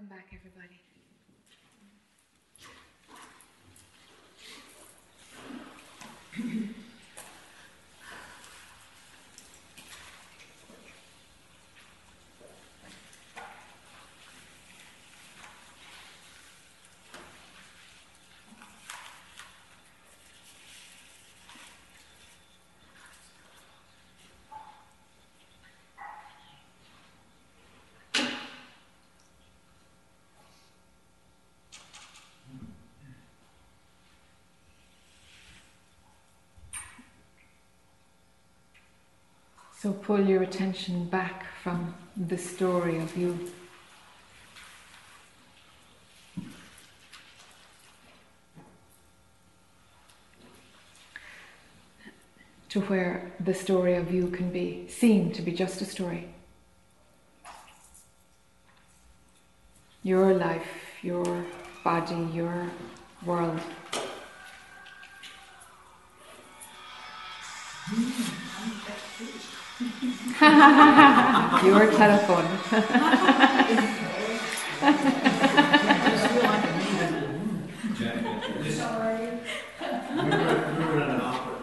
Welcome back, everybody. So pull your attention back from the story of you. To where the story of you can be seen to be just a story. Your life, your body, your world. Your telephone. Sorry. We were in an opera.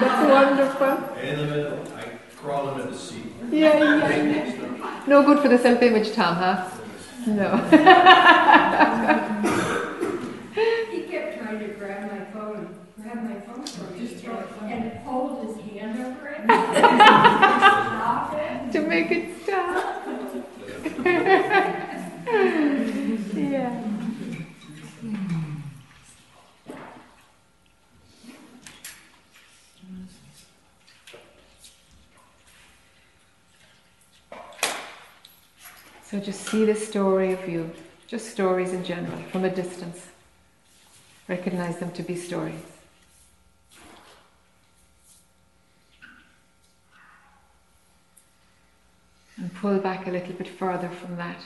That's wonderful. In the middle, I crawl under the seat. Yeah, yeah, yeah. No good for the self-image, Tom, huh? No. He kept trying to grab my phone, grab my phone from me, and hold his hand over it. Stop it. to make it stop. So just see the story of you, just stories in general, from a distance. Recognize them to be stories. And pull back a little bit further from that.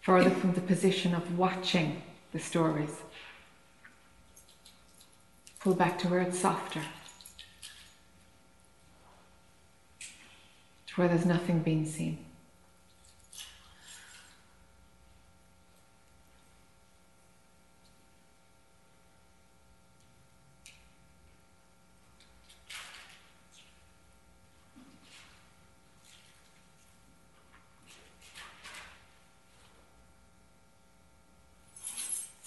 Further from the position of watching the stories. Pull back to where it's softer. To where there's nothing being seen.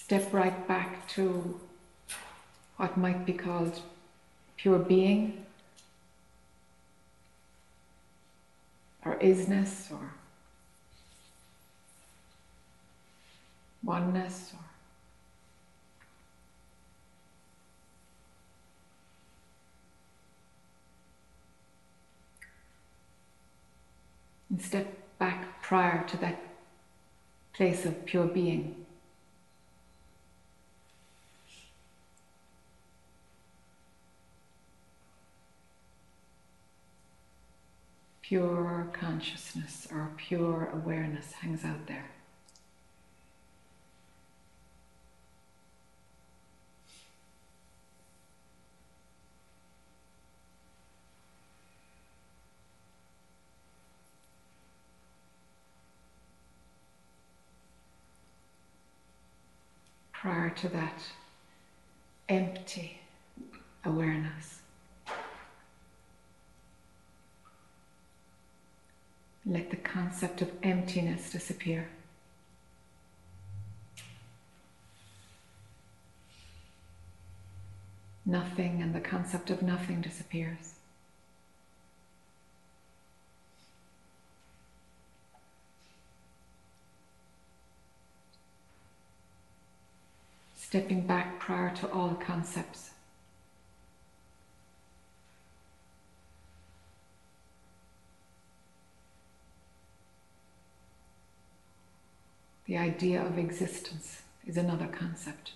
Step right back to what might be called pure being or isness or oneness or and step back prior to that place of pure being. Pure consciousness or pure awareness hangs out there. Prior to that, empty awareness. Let the concept of emptiness disappear. Nothing and the concept of nothing disappears. Stepping back prior to all concepts. The idea of existence is another concept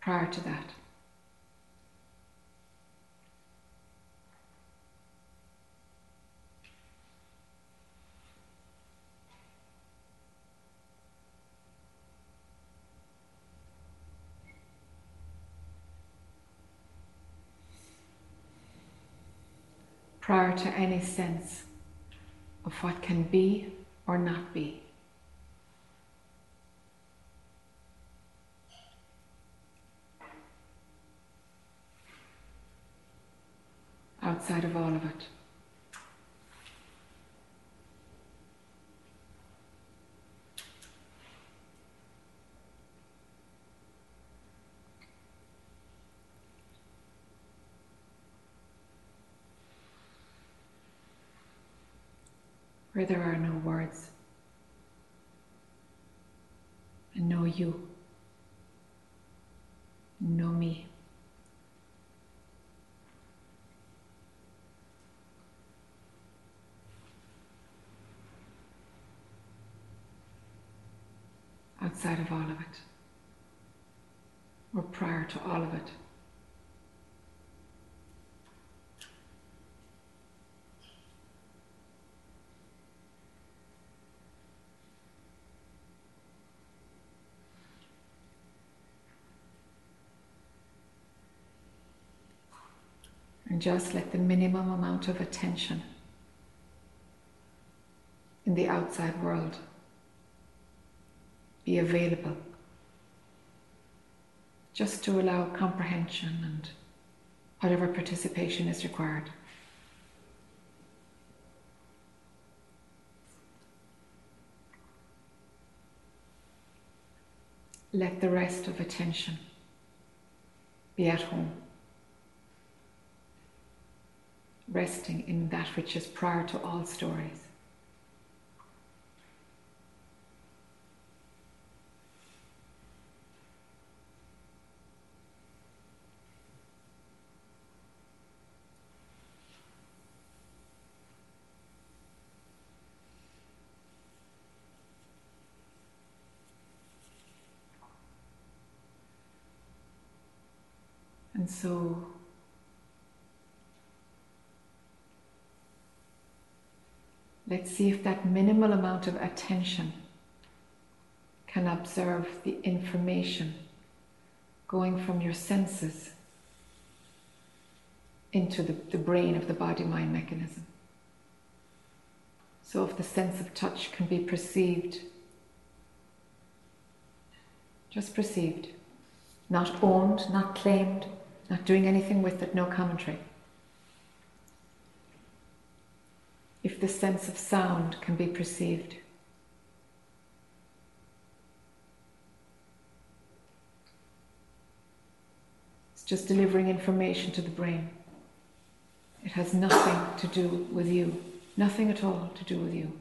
prior to that. prior to any sense of what can be or not be. Outside of all of it. where there are no words and no you, no me. Outside of all of it, or prior to all of it. And just let the minimum amount of attention in the outside world be available just to allow comprehension and whatever participation is required. Let the rest of attention be at home resting in that which is prior to all stories. So Let's see if that minimal amount of attention can observe the information going from your senses into the, the brain of the body mind mechanism. So, if the sense of touch can be perceived, just perceived, not owned, not claimed, not doing anything with it, no commentary. if the sense of sound can be perceived. It's just delivering information to the brain. It has nothing to do with you, nothing at all to do with you.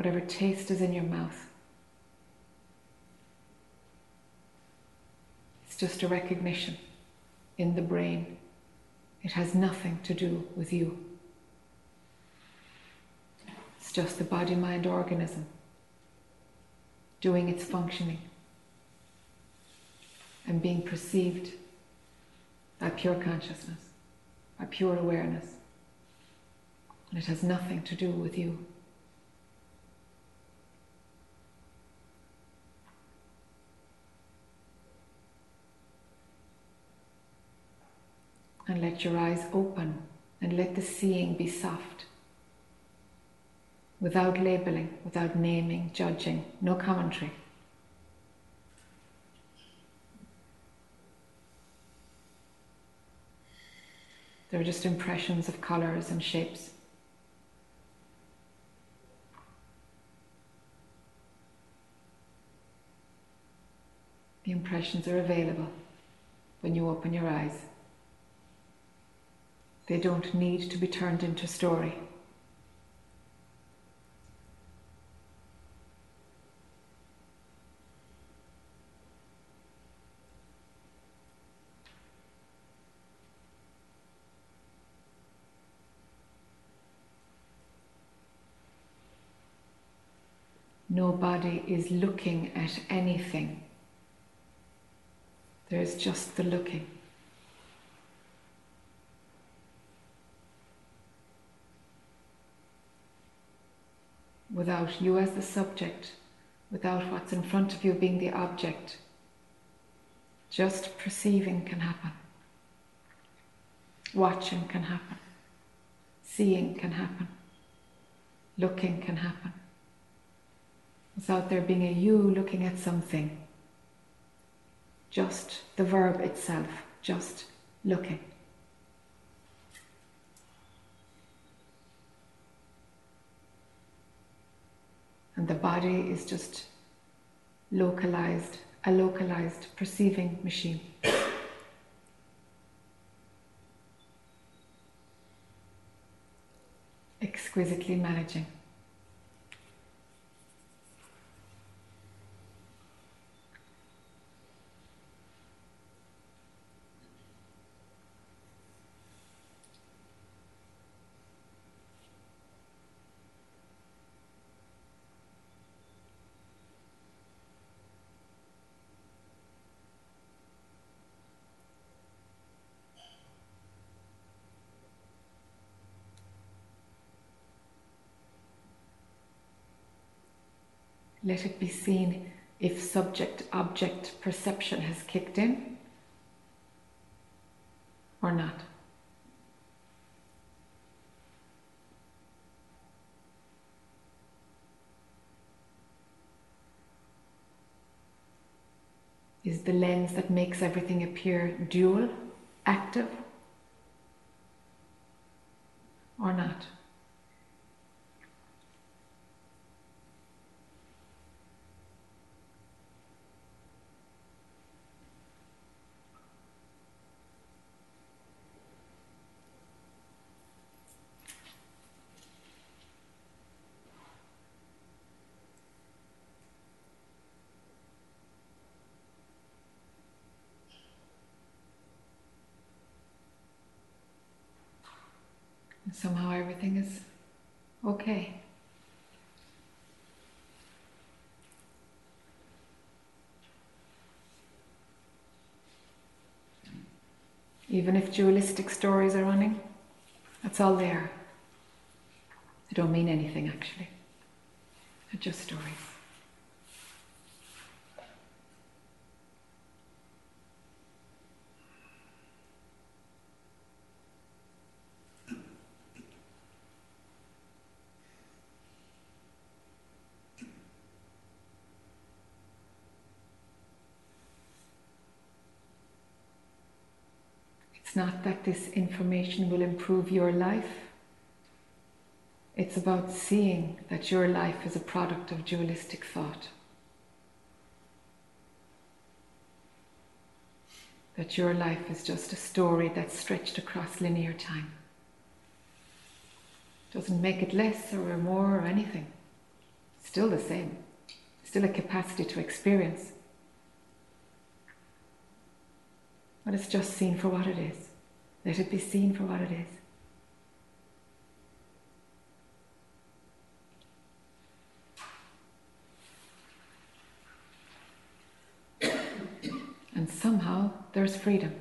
Whatever taste is in your mouth, It's just a recognition in the brain. It has nothing to do with you. It's just the body mind organism doing its functioning and being perceived by pure consciousness, by pure awareness. And it has nothing to do with you. And let your eyes open and let the seeing be soft. Without labeling, without naming, judging, no commentary. They're just impressions of colours and shapes. The impressions are available when you open your eyes. They don't need to be turned into story. Nobody is looking at anything. There's just the looking. Without you as the subject, without what's in front of you being the object. Just perceiving can happen. Watching can happen. Seeing can happen. Looking can happen. Without there being a you looking at something. Just the verb itself, just looking. And the body is just localized, a localized perceiving machine. Exquisitely managing. Let it be seen if subject object perception has kicked in or not. Is the lens that makes everything appear dual active or not? And somehow everything is okay. Even if dualistic stories are running, that's all there. They don't mean anything actually. They're just stories. It's not that this information will improve your life. It's about seeing that your life is a product of dualistic thought. That your life is just a story that's stretched across linear time. Doesn't make it less or more or anything. Still the same. Still a capacity to experience. But it's just seen for what it is. Let it be seen for what it is. And somehow there's freedom.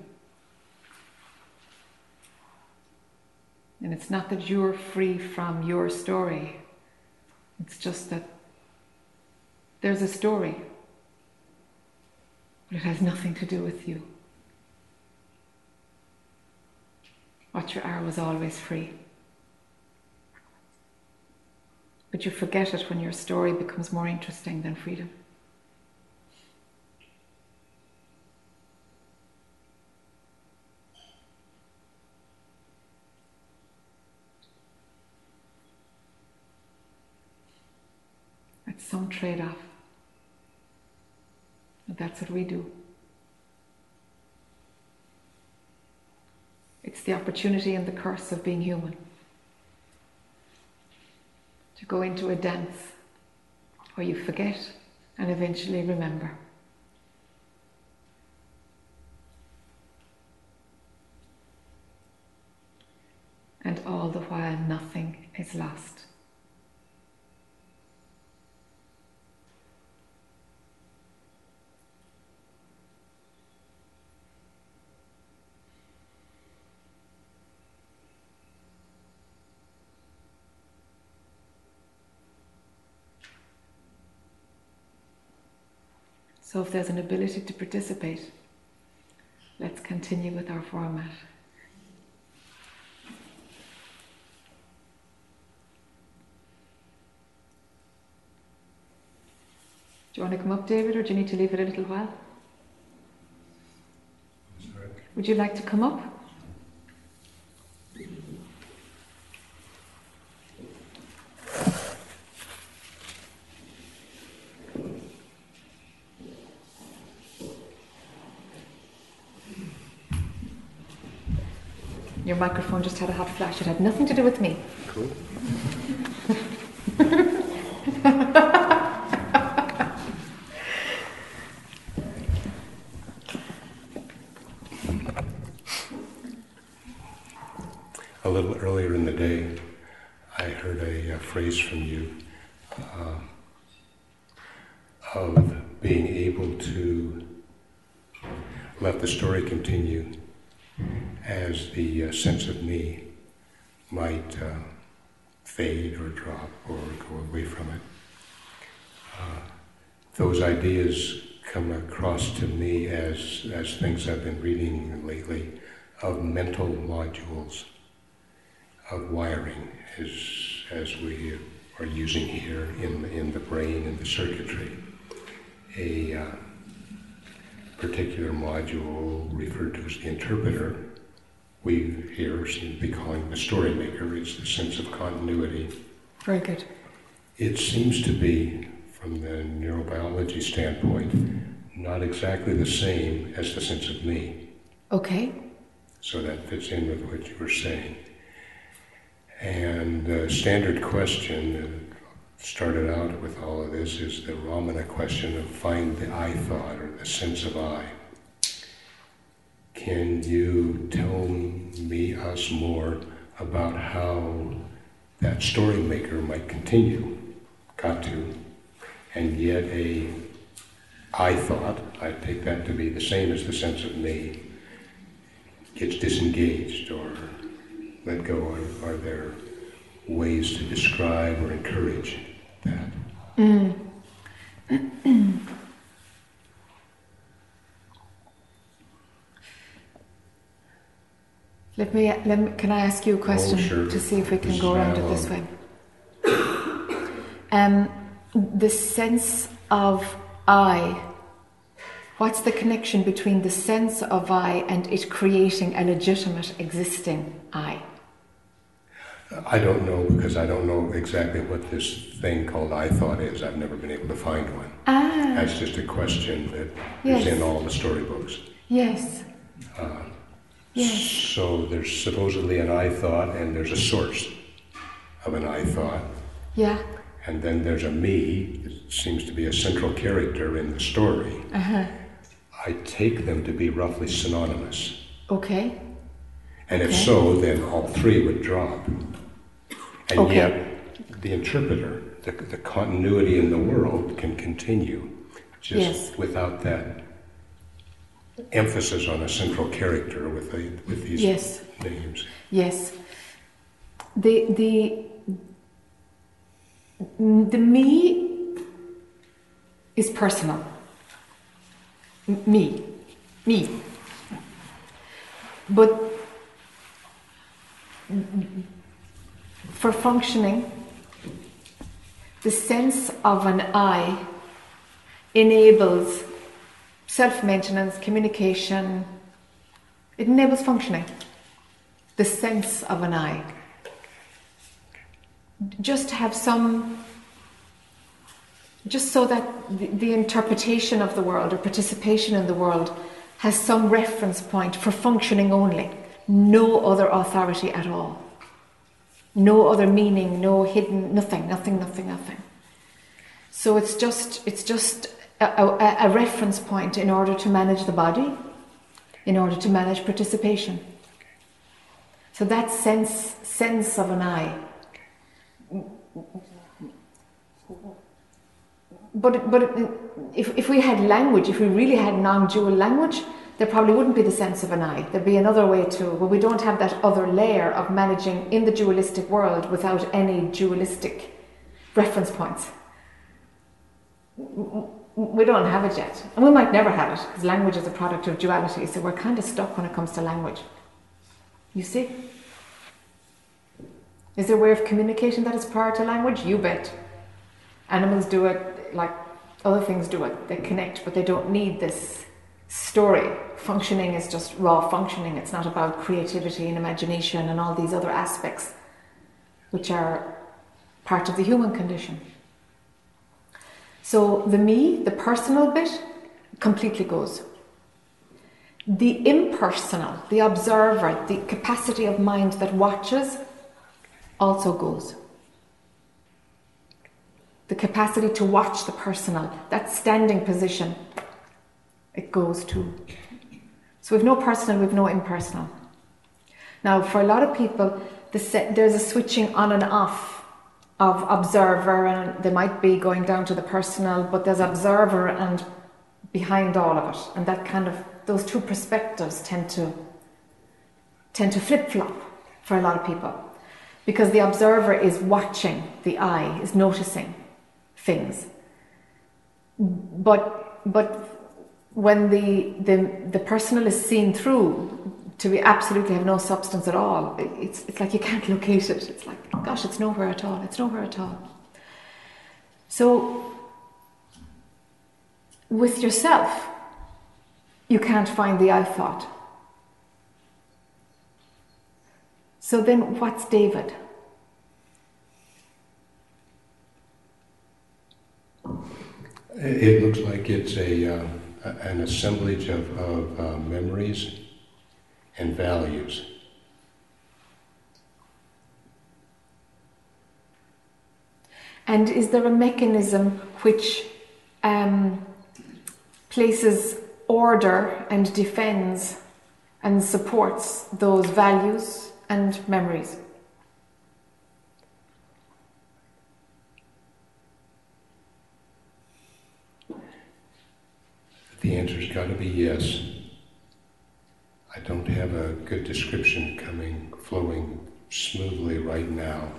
And it's not that you're free from your story, it's just that there's a story, but it has nothing to do with you. What you are was always free. But you forget it when your story becomes more interesting than freedom. It's some trade off. But that's what we do. It's the opportunity and the curse of being human. To go into a dance where you forget and eventually remember. And all the while, nothing is lost. So if there's an ability to participate, let's continue with our format. Do you want to come up, David, or do you need to leave it a little while? Would you like to come up? Your microphone just had a hot flash. It had nothing to do with me. Cool. a little earlier in the day, I heard a, a phrase from you uh, of being able to let the story continue as the uh, sense of me might uh, fade or drop or go away from it. Uh, those ideas come across to me as, as things I've been reading lately of mental modules of wiring as, as we are using here in, in the brain and the circuitry. A uh, particular module referred to as the interpreter, we here seem to be calling the story maker, is the sense of continuity. Very good. It seems to be, from the neurobiology standpoint, not exactly the same as the sense of me. Okay. So that fits in with what you were saying. And the standard question that started out with all of this is the Ramana question of find the I thought or the sense of I. Can you tell me, us more about how that story maker might continue, got to, and yet a I thought, I take that to be the same as the sense of me, gets disengaged or let go? Are, are there ways to describe or encourage that? Mm. let, me, let me. Can I ask you a question oh, sure. to see if we can this go around it this way? Um, the sense of I. What's the connection between the sense of I and it creating a legitimate existing I? I don't know because I don't know exactly what this thing called I thought is. I've never been able to find one. Ah. That's just a question that yes. is in all the storybooks. Yes. Uh, yes. So there's supposedly an I thought, and there's a source of an I thought. Yeah. And then there's a me that seems to be a central character in the story. Uh-huh. I take them to be roughly synonymous. Okay. And if okay. so, then all three would drop. And okay. yet, the interpreter, the, the, continuity in the world can continue just yes. without that emphasis on a central character with, the, with these yes. names. Yes. The, the, the me is personal. M- me. Me. But for functioning, the sense of an I enables self maintenance, communication, it enables functioning. The sense of an I. Just have some, just so that the, the interpretation of the world or participation in the world has some reference point for functioning only, no other authority at all. No other meaning, no hidden, nothing, nothing, nothing, nothing. So it's just, it's just a, a, a reference point in order to manage the body, in order to manage participation. So that sense, sense of an I. But, but if, if we had language, if we really had non dual language, there probably wouldn't be the sense of an I. There'd be another way to, well, we don't have that other layer of managing in the dualistic world without any dualistic reference points. We don't have it yet. And we might never have it because language is a product of duality. So we're kind of stuck when it comes to language. You see? Is there a way of communication that is prior to language? You bet. Animals do it like other things do it. They connect, but they don't need this story. Functioning is just raw functioning. It's not about creativity and imagination and all these other aspects, which are part of the human condition. So the me, the personal bit, completely goes. The impersonal, the observer, the capacity of mind that watches also goes. The capacity to watch the personal, that standing position, it goes too. So we've no personal, we've no impersonal. Now, for a lot of people, the there's a switching on and off of observer, and they might be going down to the personal, but there's observer and behind all of it, and that kind of those two perspectives tend to tend to flip flop for a lot of people because the observer is watching, the eye is noticing things. But but when the, the, the personal is seen through to be absolutely have no substance at all, it's, it's like you can't locate it. It's like, gosh, it's nowhere at all. It's nowhere at all. So, with yourself, you can't find the I thought. So then, what's David? It looks like it's a. Uh an assemblage of, of uh, memories and values. And is there a mechanism which um, places order and defends and supports those values and memories? The answer's got to be yes. I don't have a good description coming, flowing smoothly right now.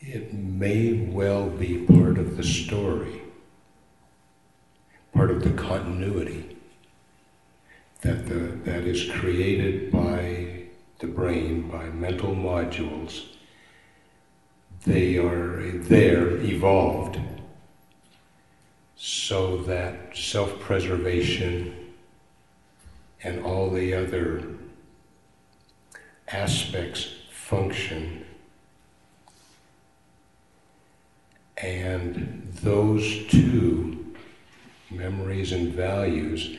It may well be part of the story, part of the continuity that, the, that is created by the brain, by mental modules, they are there, evolved, so that self preservation and all the other aspects function. And those two, memories and values,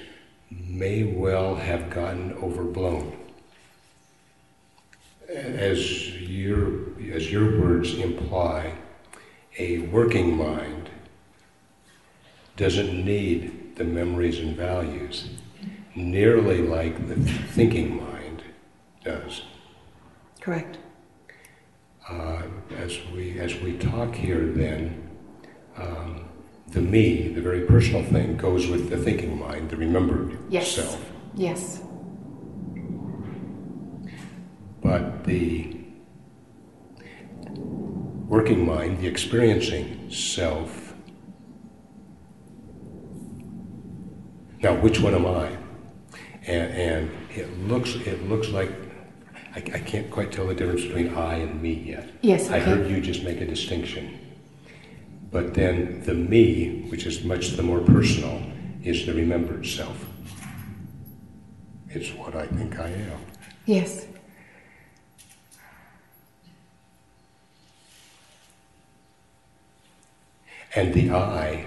may well have gotten overblown. As your, as your words imply, a working mind doesn't need the memories and values nearly like the thinking mind does. Correct. Uh, as we as we talk here, then um, the me, the very personal thing, goes with the thinking mind, the remembered yes. self. Yes. But the working mind, the experiencing self, now which one am I? And, and it looks it looks like I, I, can't quite tell the difference between I and me yet. Yes. Okay. I heard you just make a distinction. But then the me, which is much the more personal, is the remembered self. It's what I think I am. Yes. And the I,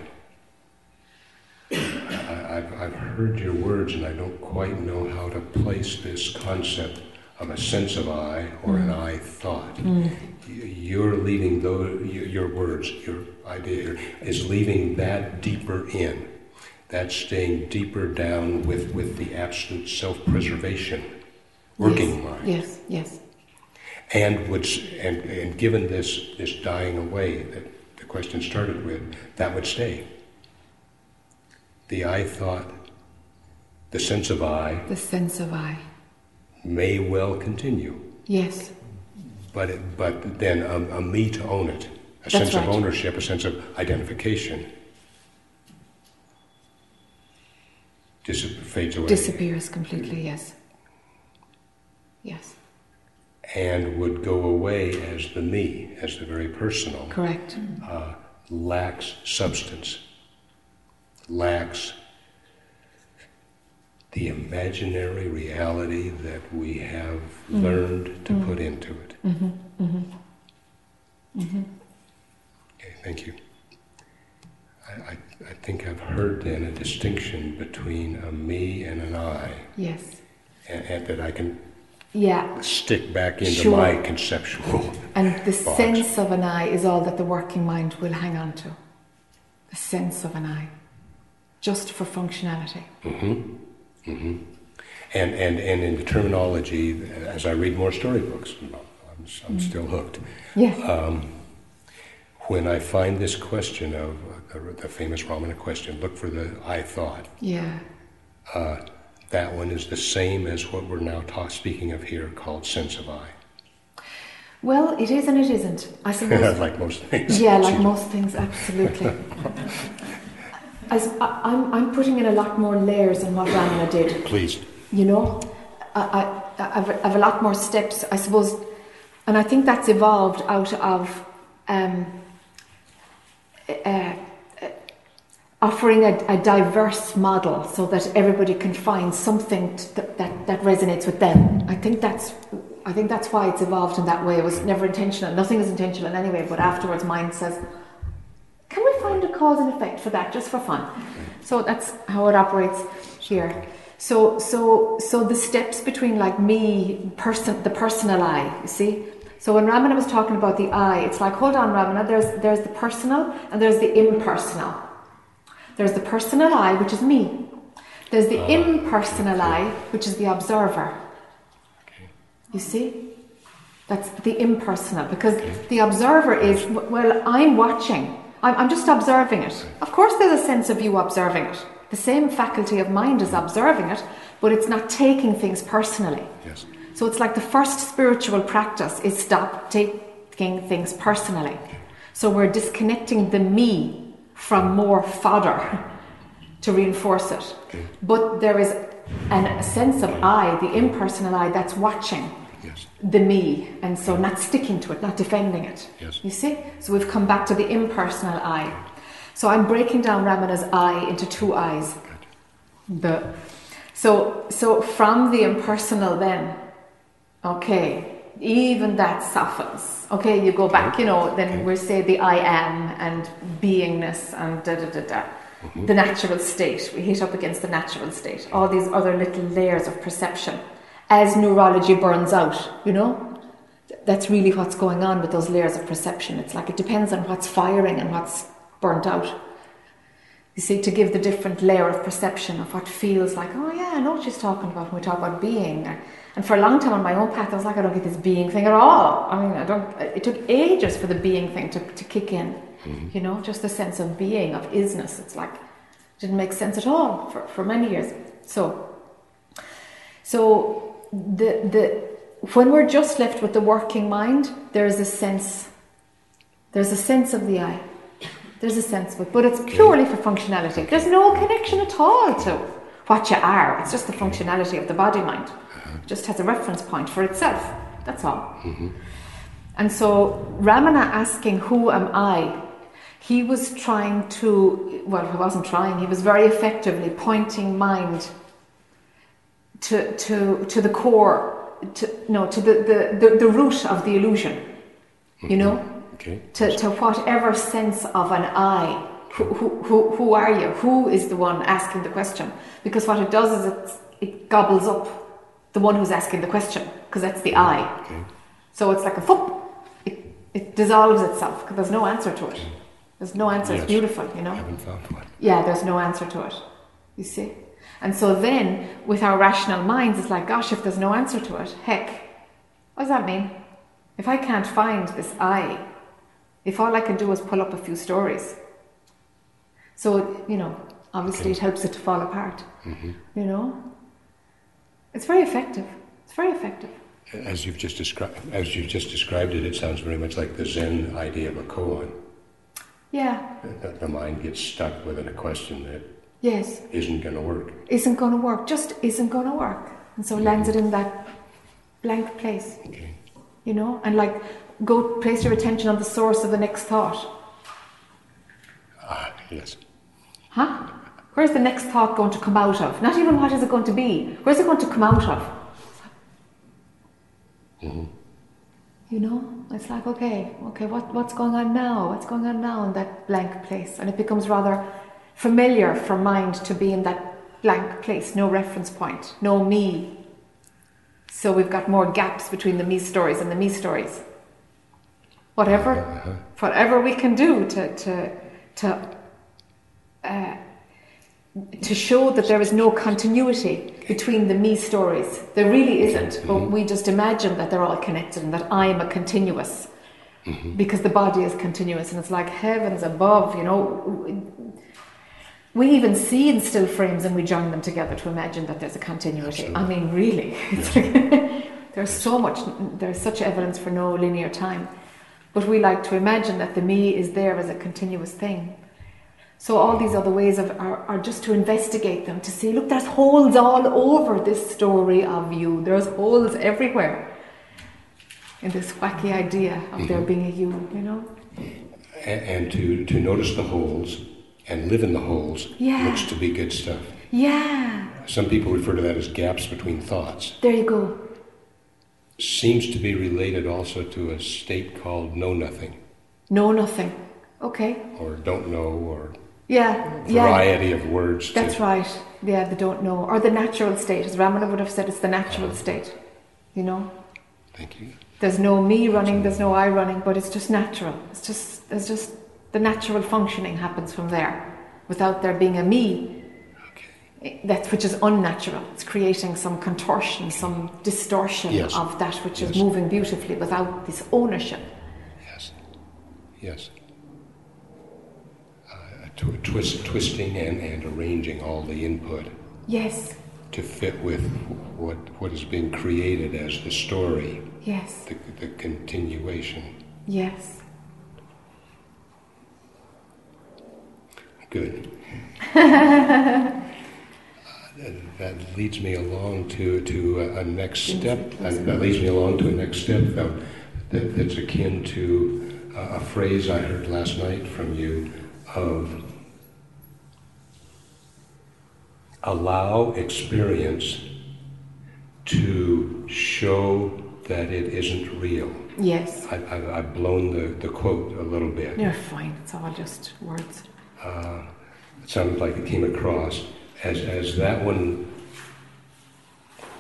I've, I've heard your words and I don't quite know how to place this concept of a sense of I or mm. an I thought. Mm. You're leaving those, your words, your idea here, is leaving that deeper in. That's staying deeper down with, with the absolute self preservation, working yes. mind. Yes, yes. And, would, and, and given this, this dying away that question started with, that would stay. The I thought the sense of I the sense of I. may well continue, Yes, but, it, but then a, a me to own it, a That's sense right. of ownership, a sense of identification, dis- fades away. disappears completely, yes. Yes, and would go away as the me, as the very personal, correct. uh, lacks substance, lacks the imaginary reality that we have Mm. learned to put into it. hmm hmm hmm Okay, thank you. I, I, I think I've heard then a distinction between a me and an I, Yes. and, and that I can Yeah, stick back into Sure. my conceptual. and the Box. sense of an I is all that the working mind will hang on to. The sense of an I, just for functionality. Mm-hmm. Mm-hmm. And, and, and in the terminology, as I read more storybooks, I'm, I'm Mm. still hooked. Yeah. Um, when I find this question of uh, the, the famous Ramana question, look for the I thought, Yeah. uh, that one is the same as what we're now speaking of here called sense of I. Well, it is and it isn't. I suppose. like most things. yeah, like most things, absolutely. As I, I'm, I'm putting in a lot more layers than what Ramana did. Please. You know, I, I, I've, I've a lot more steps, I suppose, and I think that's evolved out of um, uh, offering a, a diverse model so that everybody can find something that, that, that resonates with them. I think that's. I think that's why it's evolved in that way. It was never intentional. Nothing is intentional anyway. But afterwards, mind says, "Can we find a cause and effect for that, just for fun?" So that's how it operates here. So, so, so the steps between like me, person, the personal I, you see. So when Ramana was talking about the I, it's like, hold on, Ramana. There's there's the personal and there's the impersonal. There's the personal I, which is me. There's the ah, impersonal I, which is the observer. You see? That's the impersonal because the observer is, well, I'm watching. I'm, I'm just observing it. Of course, there's a sense of you observing it. The same faculty of mind is observing it, but it's not taking things personally. Yes. So it's like the first spiritual practice is stop taking things personally. So we're disconnecting the me from more fodder to reinforce it. But there is an, a sense of I, the impersonal I, that's watching Yes. the me, and so not sticking to it, not defending it. Yes. You see? So we've come back to the impersonal I. So I'm breaking down Ramana's I into two I's. The so so from the impersonal then, okay, even that softens. Okay, you go back, you know, then we say the I am and beingness and da da da da. Mm-hmm. The natural state. We hit up against the natural state. All these other little layers of perception. As neurology burns out, you know? That's really what's going on with those layers of perception. It's like it depends on what's firing and what's burnt out. You see, to give the different layer of perception of what feels like, oh yeah, I know what she's talking about when we talk about being. And for a long time on my own path, I was like, I don't get this being thing at all. I mean, I don't. It took ages for the being thing to, to kick in. Mm-hmm. You know, just the sense of being, of isness. It's like it didn't make sense at all for, for many years. So, so the the when we're just left with the working mind, there is a sense. There's a sense of the I. There's a sense of it, but it's purely for functionality. There's no connection at all to what you are. It's just the functionality of the body mind. It just has a reference point for itself. That's all. Mm-hmm. And so Ramana asking, Who am I? He was trying to, well, he wasn't trying, he was very effectively pointing mind to, to, to the core, to, no, to the, the, the, the root of the illusion, you mm-hmm. know? Okay. to, to whatever sense of an I. Who, who, who, are you? Who is the one asking the question? Because what it does is it, it gobbles up the one who's asking the question, because that's the I. Okay. So it's like a foop. It, it dissolves itself because there's no answer to it. There's no answer. Yes. It's beautiful, you know? Haven't found one. Yeah, there's no answer to it. You see? And so then, with our rational minds, it's like, gosh, if there's no answer to it, heck, what does that mean? If I can't find this I, if all I can do is pull up a few stories. So, you know, obviously Okay. it helps it to fall apart. Mhm. You know? It's very effective. It's very effective. As you've just described, as you've just described it, it sounds very much like the Zen idea of a koan. Yeah, The, the mind gets stuck within a question that yes. isn't going to work. Isn't going to work, just isn't going to work. And so lands it in that blank place, Okay. you know? And like, go place your attention on the source of the next thought. Ah, yes. Huh? Where's the next thought going to come out of? Not even what is it going to be. Where's it going to come out of? hmm You know, it's like, okay, okay, what, what's going on now? What's going on now in that blank place? And it becomes rather familiar for mind to be in that blank place, no reference point, no me. So we've got more gaps between the me stories and the me stories. Whatever, Uh-huh. whatever we can do to to to uh, to show that there is no continuity between the me stories. There really isn't, but Mhm. we just imagine that they're all connected and that I am a continuous hmm because the body is continuous and it's like heavens above, you know. We even see in still frames and we join them together to imagine that there's a continuity. I mean, really, it's like, there's so much, there's such evidence for no linear time. But we like to imagine that the me is there as a continuous thing. So all these other ways of, are, are just to investigate them, to see, look, there's holes all over this story of you. There's holes everywhere in this wacky idea of there Mhm. being a you, you know? And, and to, to notice the holes and live in the holes Yeah. looks to be good stuff. Yeah, Some people refer to that as gaps between thoughts. there you go. Seems to be related also to a state called know nothing, Know nothing. Okay. or don't know, or Yeah, yeah. variety of words. to- That's right. Yeah, the don't know. Or the natural state, as Ramana would have said, it's the natural uh-huh. state. You know? Thank you. There's no me running, there's no I running, but it's just natural. It's just, it's just the natural functioning happens from there without there being a me. That's which is unnatural. It's creating some contortion, some distortion Yes. of that which is moving beautifully without this ownership. Yes. Yes. Uh, tw- twist, twisting and, and arranging all the input Yes, to fit with what, what is being created as the story, yes, the, the continuation. yes. Good. That leads me along to, to a- next step, and that leads me along to a next step um, that, that's akin to a a phrase I heard last night from you of allow experience to show that it isn't real. Yes. I, I, I've blown the, the quote a little bit. You're fine. It's all just words. uh, it sounded like it came across as, as that one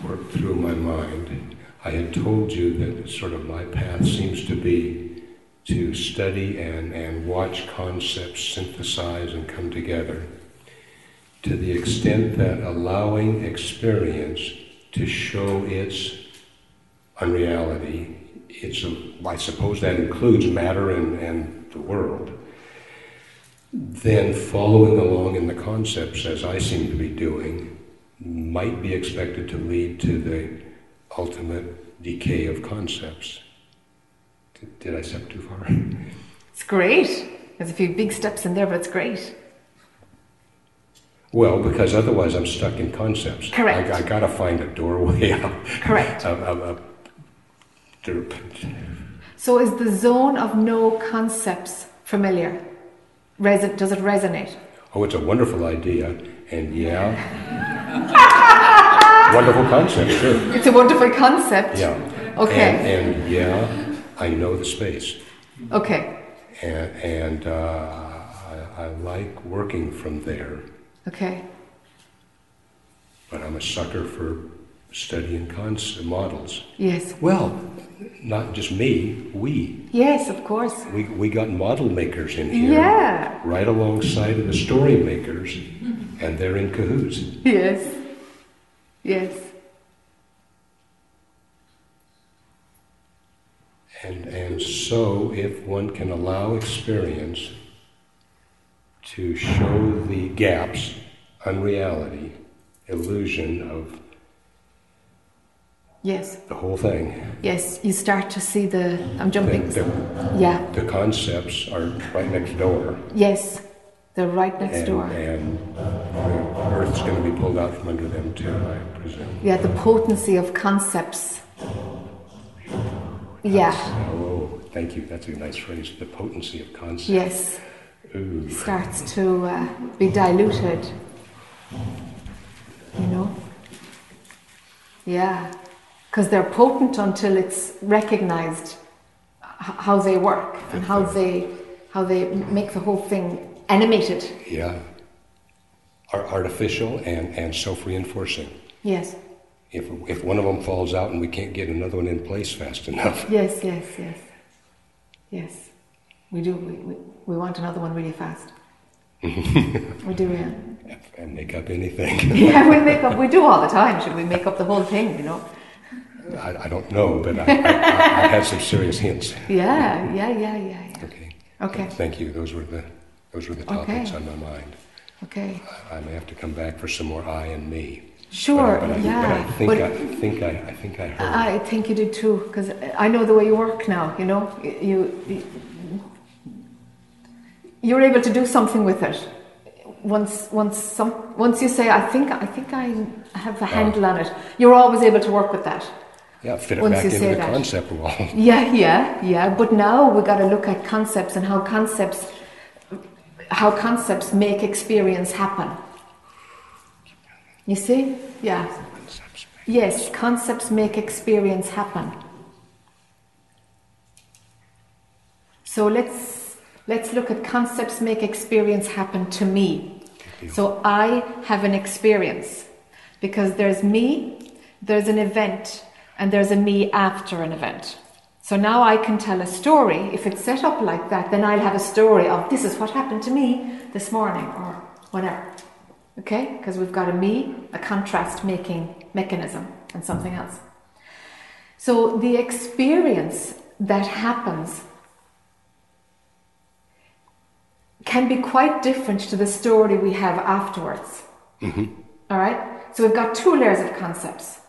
worked through my mind. I had told you that sort of my path seems to be to study and, and watch concepts synthesize and come together to the extent that allowing experience to show its unreality, it's I suppose that includes matter and, and the world then following along in the concepts as I seem to be doing might be expected to lead to the ultimate decay of concepts. Did, did I step too far? It's great. There's a few big steps in there, but it's great. Well, because otherwise I'm stuck in concepts. Correct. I, I got to find a doorway out. Correct. Of, of, derp. So is the zone of no concepts familiar? Reson- does it resonate? oh, it's a wonderful idea, and yeah, wonderful concept, sure. It's a wonderful concept. Yeah. Okay. And, and yeah, I know the space. Okay. And, and uh, I, I like working from there, Okay. but I'm a sucker for studying concept models. Yes. Well, not just me, we. Yes, of course. We, we got model makers in here. Yeah. Right alongside of the story makers, and they're in cahoots. Yes. Yes. And, and so, if one can allow experience to show the gaps, unreality, illusion of Yes, the whole thing. yes, you start to see the. I'm jumping. The, Yeah, the concepts are right next door. yes, they're right next and, door. And the earth's going to be pulled out from under them too, I presume. Yeah, the potency of concepts. Yeah, Oh, thank you. That's a nice phrase. The potency of concepts. yes, Ooh. starts to uh, be diluted. You know? Yeah, because they're potent until it's recognized h- how they work and how they how they make the whole thing animated. Yeah. Are artificial and, and self reinforcing. Yes, If, if one of them falls out and we can't get another one in place fast enough, yes, yes, yes, yes. We do. We, we, we want another one really fast. we do, yeah. and make up anything. Yeah, we make up. We do all the time. Should we make up the whole thing? You know? I, I don't know, but I, I, I had some serious hints. Yeah, yeah, yeah, yeah, yeah. Okay. Okay, Thank you. Those were the those were the topics Okay. on my mind. okay. I, I may have to come back for some more I and me. Sure. But I, but I, yeah. But I think But I think I, I think I heard. I think you did too, because I know the way you work now. You know, you, you you're able to do something with it. Once, once, some, once you say, "I think, I think I have a oh. handle on it," you're always able to work with that. Yeah, fit it once back into the that. concept wall. Yeah, yeah, yeah. But now we got to look at concepts and how concepts, how concepts make experience happen. You see? Yeah. Yes, concepts make experience happen. So let's let's look at concepts make experience happen to me. So I have an experience because there's me, there's an event, and there's a me after an event. So now I can tell a story. If it's set up like that, then I'll have a story of this is what happened to me this morning or whatever. Okay? Because we've got a me, a contrast making mechanism, and something else. So the experience that happens can be quite different to the story we have afterwards. Mm-hmm. All right? So we've got two layers of concepts.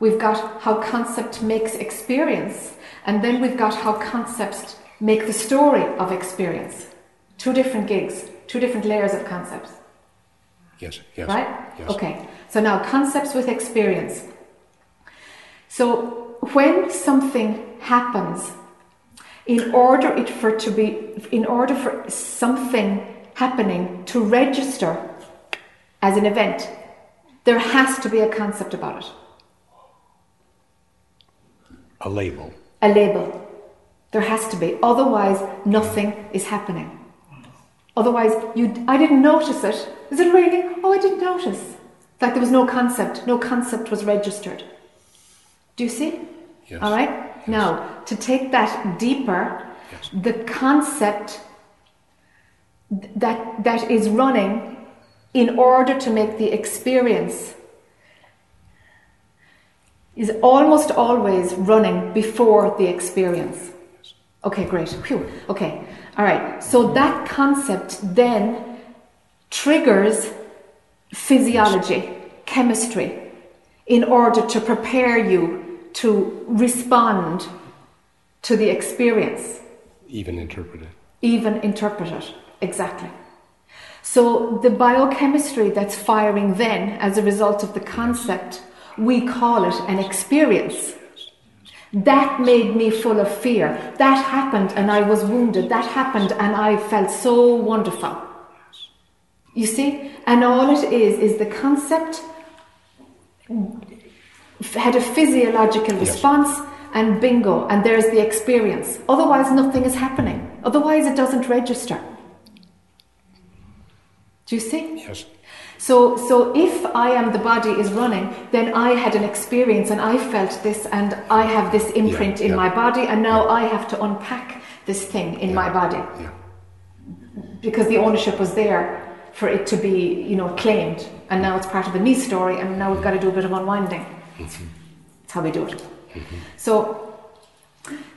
We've got how concept makes experience, and then we've got how concepts make the story of experience. Two different gigs, two different layers of concepts. Yes, yes. Right? Yes. Okay. So now concepts with experience. So when something happens, in order it for to be in order for something happening to register as an event, there has to be a concept about it. A label. A label. There has to be. Otherwise nothing is happening. Otherwise you I didn't notice it. Is it raining? Oh I didn't notice. Like there was no concept. No concept was registered. Do you see? Yes. All right. Now, to take that deeper, Yes. the concept that that is running in order to make the experience is almost always running before the experience. Okay, great. Phew. Okay. All right. So that concept then triggers physiology, chemistry, in order to prepare you to respond to the experience, Even interpret it. even interpret it. Exactly. So the biochemistry that's firing then as a result of the concept, we call it an experience. That made me full of fear. That happened and I was wounded. That happened and I felt so wonderful. You see? And all it is, is the concept had a physiological Yes. response and bingo, and there's the experience. Otherwise, nothing is happening. Otherwise, it doesn't register. Do you see? Yes. So, so if I am the body is running, then I had an experience and I felt this, and I have this imprint Yeah, in yeah. my body, and now I have to unpack this thing in my body Yeah. because the ownership was there for it to be, you know, claimed, and mm-hmm. now it's part of the me story, and now we've mm-hmm. got to do a bit of unwinding. Mm-hmm. That's how we do it. So,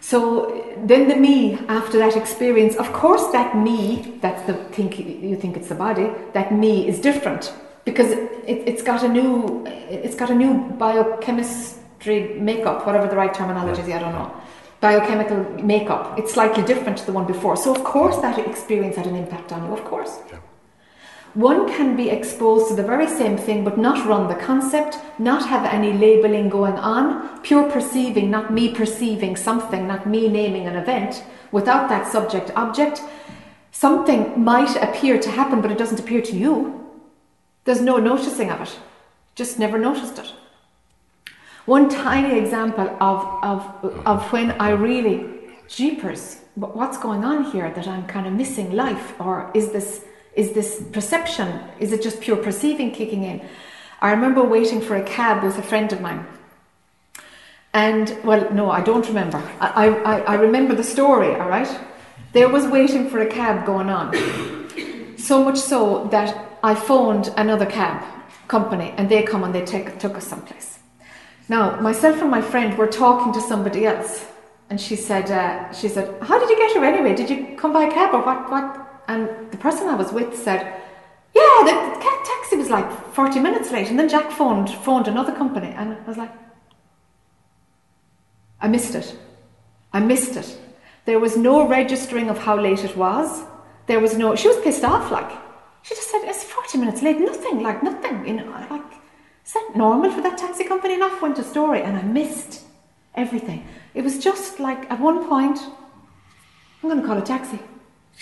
So then the me after that experience, of course, that me, that's the think you think it's the body, that me is different because it, it's got a new, it's got a new biochemistry makeup, whatever the right terminology is, I don't know. Biochemical makeup. It's slightly different to the one before. So of course that experience had an impact on you, of course. Yeah. One can be exposed to the very same thing but not run the concept, not have any labeling going on, pure perceiving, not me perceiving something, not me naming an event, without that subject object. Something might appear to happen, but it doesn't appear to you. There's no noticing of it. Just never noticed it. One tiny example of, of, of when I really, jeepers, what's going on here that I'm kind of missing life? Or is this, is this perception, is it just pure perceiving kicking in? I remember waiting for a cab with a friend of mine. And, well, no, I don't remember. I, I, I remember the story, all right? There was waiting for a cab going on. So much so that I phoned another cab company and they come and they take, took us someplace. Now, myself and my friend were talking to somebody else, and she said, uh, "She said, how did you get here anyway? Did you come by a cab or what? What?" And the person I was with said, "Yeah, the, taxi was like forty minutes late." And then Jac phoned phoned another company, and I was like, "I missed it. I missed it. There was no registering of how late it was. There was no. She was pissed off, like she just said, "It's forty minutes late. Nothing, like nothing. You know, like." Is that normal for that taxi company? And off went a story, and I missed everything. It was just like at one point, I'm going to call a taxi.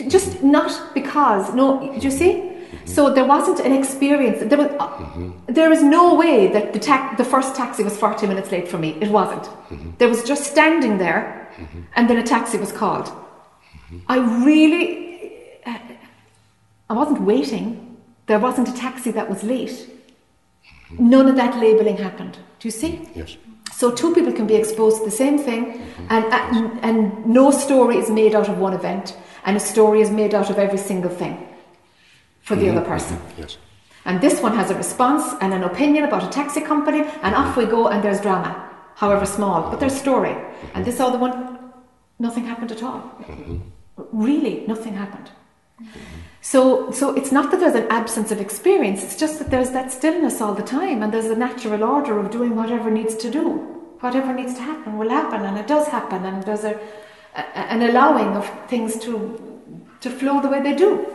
Just not because, no, do you see? Mm-hmm. So there wasn't an experience. There was, uh, mm-hmm. there is no way that the, ta- the first taxi was 40 minutes late for me. It wasn't. Mm-hmm. There was just standing there, and then a taxi was called. I really, uh, I wasn't waiting. There wasn't a taxi that was late. None of that labeling happened. Do you see? Yes. So two people can be exposed to the same thing, and, uh, and and no story is made out of one event, and a story is made out of every single thing for the mm-hmm. other person. Mm-hmm. Yes. And this one has a response and an opinion about a taxi company, and off we go, and there's drama, however small, but there's story. Mm-hmm. And this other one, nothing happened at all. Really, nothing happened. So, so it's not that there's an absence of experience, it's just that there's that stillness all the time, and there's a natural order of doing whatever needs to do. Whatever needs to happen will happen, and it does happen, and there's a, a an allowing of things to, to flow the way they do.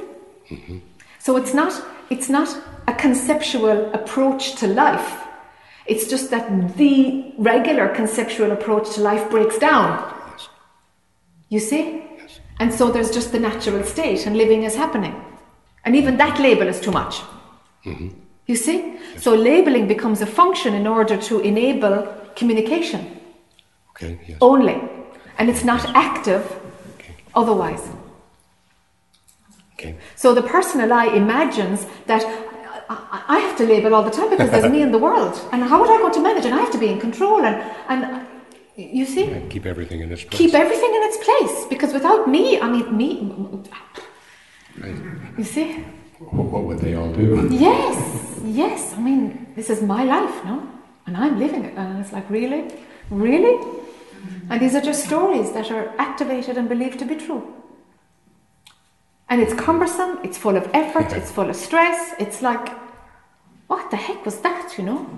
Mm-hmm. So it's not, it's not a conceptual approach to life. It's just that the regular conceptual approach to life breaks down. Yes. You see? And so there's just the natural state, and living is happening. And even that label is too much. Mm-hmm. You see? So labeling becomes a function in order to enable communication Okay. Yes. only. And it's not active Okay. otherwise. Okay. So the personal I imagines that I, have to label all the time because there's me in the world. And how would I go to manage? And I have to be in control. And, and you see? And keep everything in its place. Keep everything in its place because without me, I mean, me, Right. you see? What would they all do? Yes, yes. I mean, this is my life, no? And I'm living it. And it's like, really? Really? And these are just stories that are activated and believed to be true. And it's cumbersome, it's full of effort, it's full of stress. It's like, what the heck was that, you know?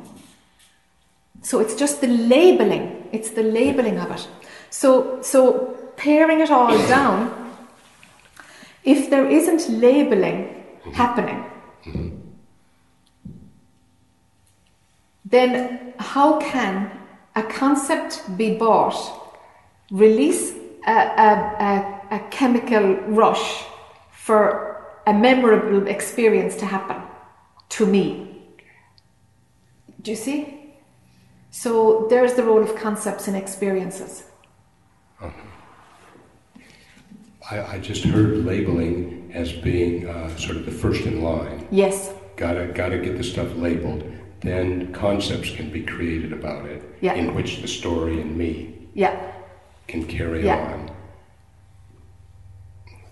So it's just the labeling, it's the labeling of it. So, so paring it all down, if there isn't labeling happening, mm-hmm. then how can a concept be bought, release a, a, a, a chemical rush for a memorable experience to happen to me? Do you see? So there's the role of concepts and experiences. I, I just heard labeling as being uh, sort of the first in line. Yes, Gotta, gotta get the stuff labeled. Then concepts can be created about it, Yeah. in which the story and me yeah, can carry Yeah. on.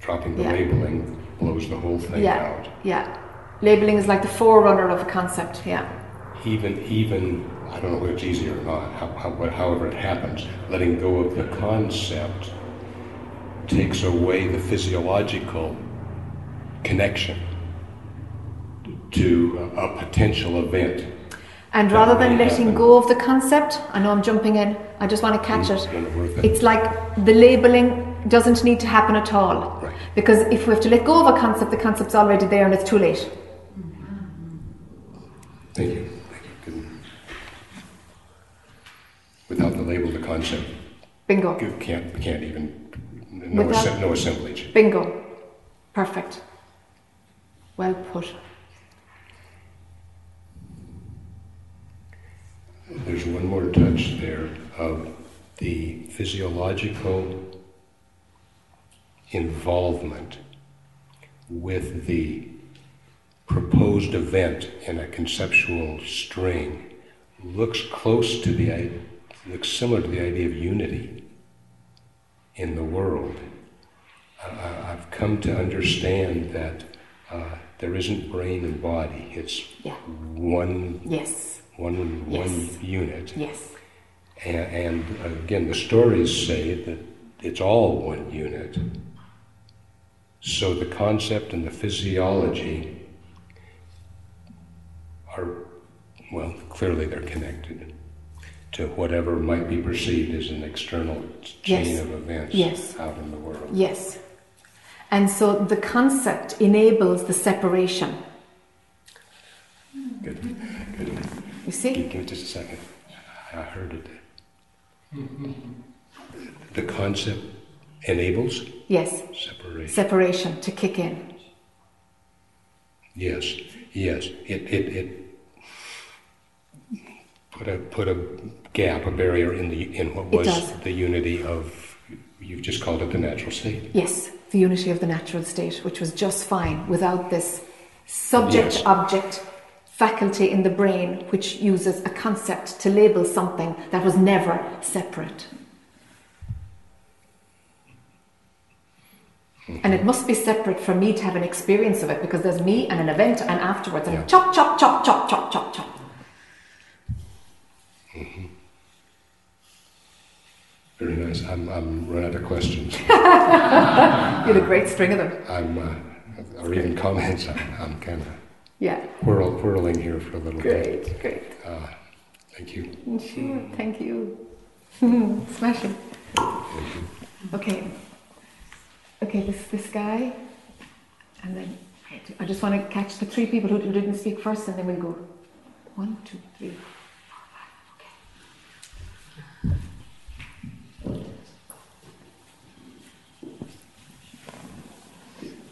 Dropping the labeling blows the whole thing out. yeah. Labeling is like the forerunner of a concept, yeah. even even I don't know whether it's easier or not. How, how, however it happens, letting go of the concept takes away the physiological connection to a, a potential event. And rather than letting go of the concept, I know I'm jumping in, I just want to catch it? It's like the labeling doesn't need to happen at all. Right. Because if we have to let go of a concept, the concept's already there and it's too late. Thank you. Thank you. Without the label, the concept Bingo. you can't can't even no, Without- assem- no assemblage. Bingo. Perfect. Well put. There's one more touch there of the physiological involvement with the proposed event in a conceptual string looks close to the looks similar to the idea of unity in the world. I- I've come to understand that uh, there isn't brain and body; it's Yeah. one Yes. One Yes. one unit. Yes. And, and again, the stories say that it's all one unit. So the concept and the physiology are, well, clearly they're connected to whatever might be perceived as an external chain Yes. of events Yes. out in the world. Yes. And so the concept enables the separation. Good, good. You see? Give, me just a second. I heard it. The concept enables Yes. separation. Separation to kick in. Yes, yes. It, it, it put a put a gap, a barrier in the in what was the unity of you've just called it the natural state. Yes. The unity of the natural state, which was just fine without this subject Yes. object faculty in the brain, which uses a concept to label something that was never separate. And it must be separate for me to have an experience of it because there's me and an event and afterwards and Yeah. chop, chop, chop, chop, chop, chop, chop. Very nice. I'm I'm run out of questions. You had a great string of them. I'm uh, or even comments. I'm, I'm kind of Yeah. whirl, whirling here for a little bit. Great, great. Uh, thank you. Sure, thank you. Smashing. Thank you. Okay. Okay, this this guy, and then I just want to catch the three people who, who didn't speak first, and then we'll go one, two, three, four, five. Okay.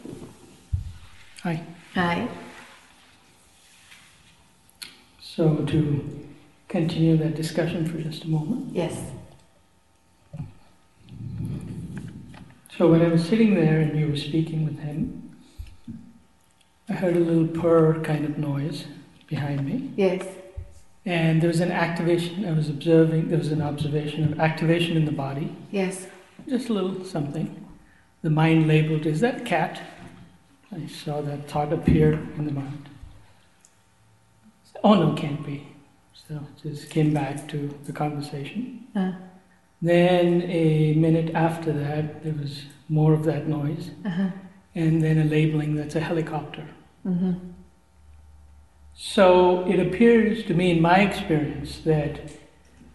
Hi. Hi. So to continue that discussion for just a moment. Yes. So when I was sitting there and you were speaking with him, I heard a little purr kind of noise behind me. Yes. And there was an activation, I was observing, there was an observation of activation in the body, Yes. just a little something. The mind labeled, is that cat? I saw that thought appear in the mind. Oh no, can't be. So just came back to the conversation. Uh, Then a minute after that, there was more of that noise, uh-huh. and then a labeling that's a helicopter. Mm-hmm. So it appears to me, in my experience, that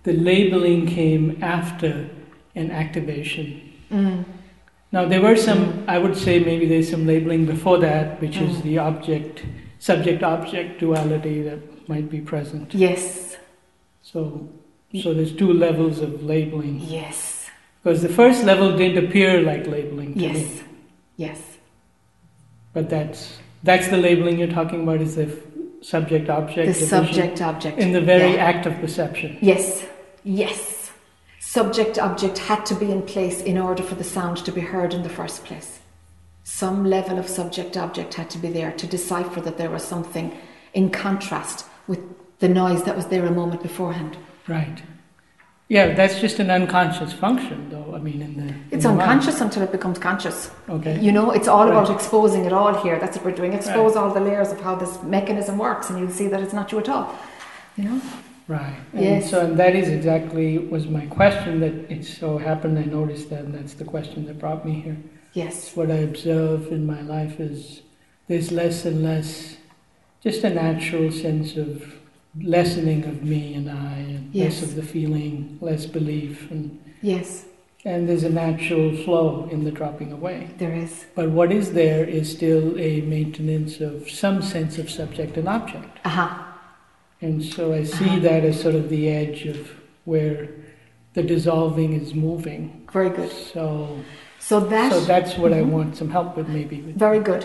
the labeling came after an activation. Mm. Now, there were some, I would say maybe there's some labeling before that, which is Mm. the object, subject object duality that might mm. be present. Yes. So, so there's two levels of labeling. Yes. Because the first level didn't appear like labeling to me. Yes. Yes. But that's that's the labeling you're talking about is the subject object The subject object. in the very Yeah. act of perception. Yes, yes. Subject object had to be in place in order for the sound to be heard in the first place. Some level of subject object had to be there to decipher that there was something in contrast with the noise that was there a moment beforehand. Right. Yeah, that's just an unconscious function, though. I mean, in the in It's the mind. unconscious until it becomes conscious. Okay. You know, it's all about exposing it all here. That's what we're doing. Expose all the layers of how this mechanism works, and you'll see that it's not you at all. You know? Right. And Yes. so and that is exactly was my question that it so happened I noticed that and that's the question that brought me here. Yes. What I observe in my life is there's less and less just a natural sense of lessening of me and I and Yes. less of the feeling, less belief and Yes, and there's a natural flow in the dropping away. there is. But what is there is still a maintenance of some sense of subject and object. Aha. And so I see Uh-huh. that as sort of the edge of where the dissolving is moving. Very good. So, So that. so that's what I Mhm. want some help with, maybe. With. Very good.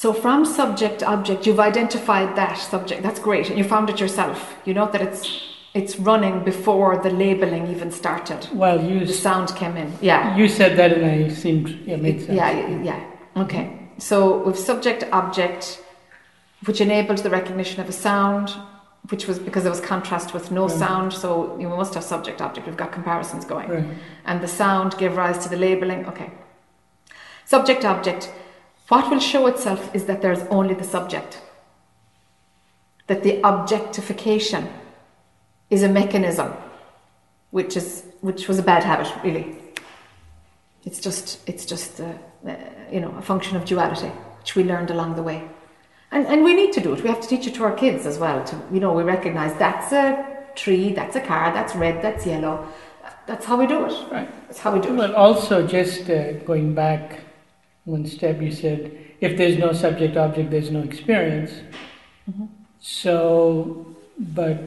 So from subject object, you've identified that subject. That's great, and you found it yourself. You know that it's it's running before the labeling even started. Well, you The sound came in. Yeah. you said that, and I seemed yeah made sense. Yeah, yeah, yeah. Okay. So with subject object, which enabled the recognition of a sound, which was because there was contrast with no Right. sound. So you must have subject object. We've got comparisons going. Right. and the sound gave rise to the labeling. Okay. Subject object. What will show itself is that there's only the subject. That the objectification is a mechanism, which is which was a bad habit, really. It's just it's just uh, uh, you know a function of duality, which we learned along the way, and and we need to do it. We have to teach it to our kids as well. To you know, we recognise that's a tree, that's a car, that's red, that's yellow. That's how we do it. Right. That's how we do it. Well, also just uh, going back one step, you said if there's no subject object, there's no experience. Mhm. So, but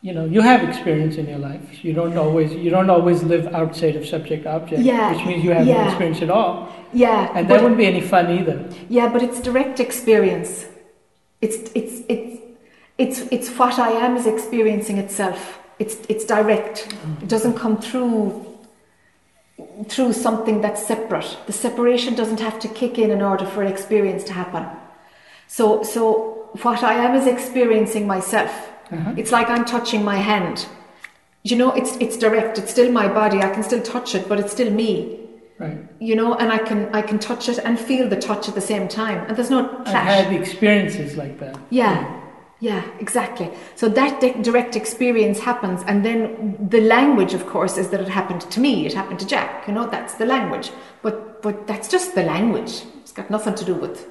you know, you have experience in your life. You don't always you don't always live outside of subject object, Yeah, which means you have no experience at all, Yeah, and that wouldn't be any fun either. yeah, but it's direct experience. It's it's it's it's it's what I am is experiencing itself. It's it's direct. It doesn't come through through something that's separate. The separation doesn't have to kick in in order for an experience to happen. So so what I am is experiencing myself. Uh-huh. It's like I'm touching my hand. You know, it's it's direct. It's still my body. I can still touch it, but it's still me. Right. you know, and I can I can touch it and feel the touch at the same time, and there's no clash. I've had experiences like that. Yeah, yeah, exactly. So that di- direct experience happens, and then the language, of course, is that it happened to me. It happened to Jac. You know, that's the language. But but that's just the language. It's got nothing to do with.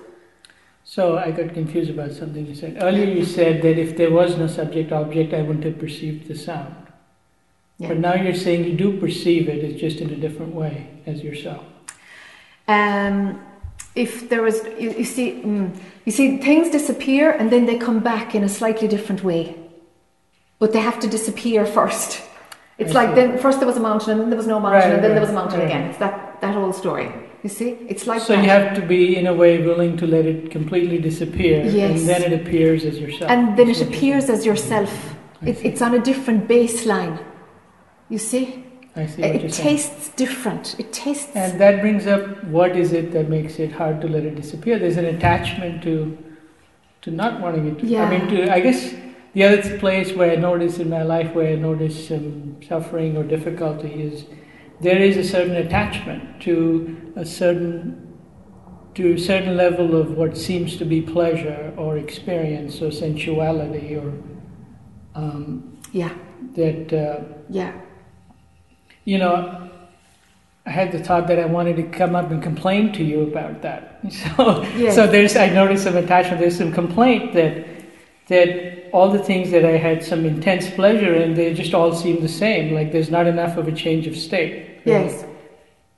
So I got confused about something you said earlier. You said that if there was no subject object, I wouldn't have perceived the sound. Yeah. But now you're saying you do perceive it, it's just in a different way as yourself. Um, if there was, you, you see, mm, you see, things disappear and then they come back in a slightly different way, but they have to disappear first. It's I like see. then first there was a mountain and then there was no mountain Right, and then there was a mountain right. again. It's that that whole story. You see, it's like so that. you have to be, in a way, willing to let it completely disappear, Yes. and then it appears as yourself. and then it appears as yourself. It, it's on a different baseline. You see, I see what it you're saying. tastes different. It tastes. And that brings up what is it that makes it hard to let it disappear? There's an attachment to to not wanting it to. I mean, to, I guess the other place where I notice in my life where I notice um, suffering or difficulty is there is a certain attachment to a certain to a certain level of what seems to be pleasure or experience or sensuality or um, yeah, that. Uh, yeah, you know, I had the thought that I wanted to come up and complain to you about that. So, Yes. so there's, I noticed some attachment. There's some complaint that that all the things that I had some intense pleasure in, they just all seem the same. Like there's not enough of a change of state. yes,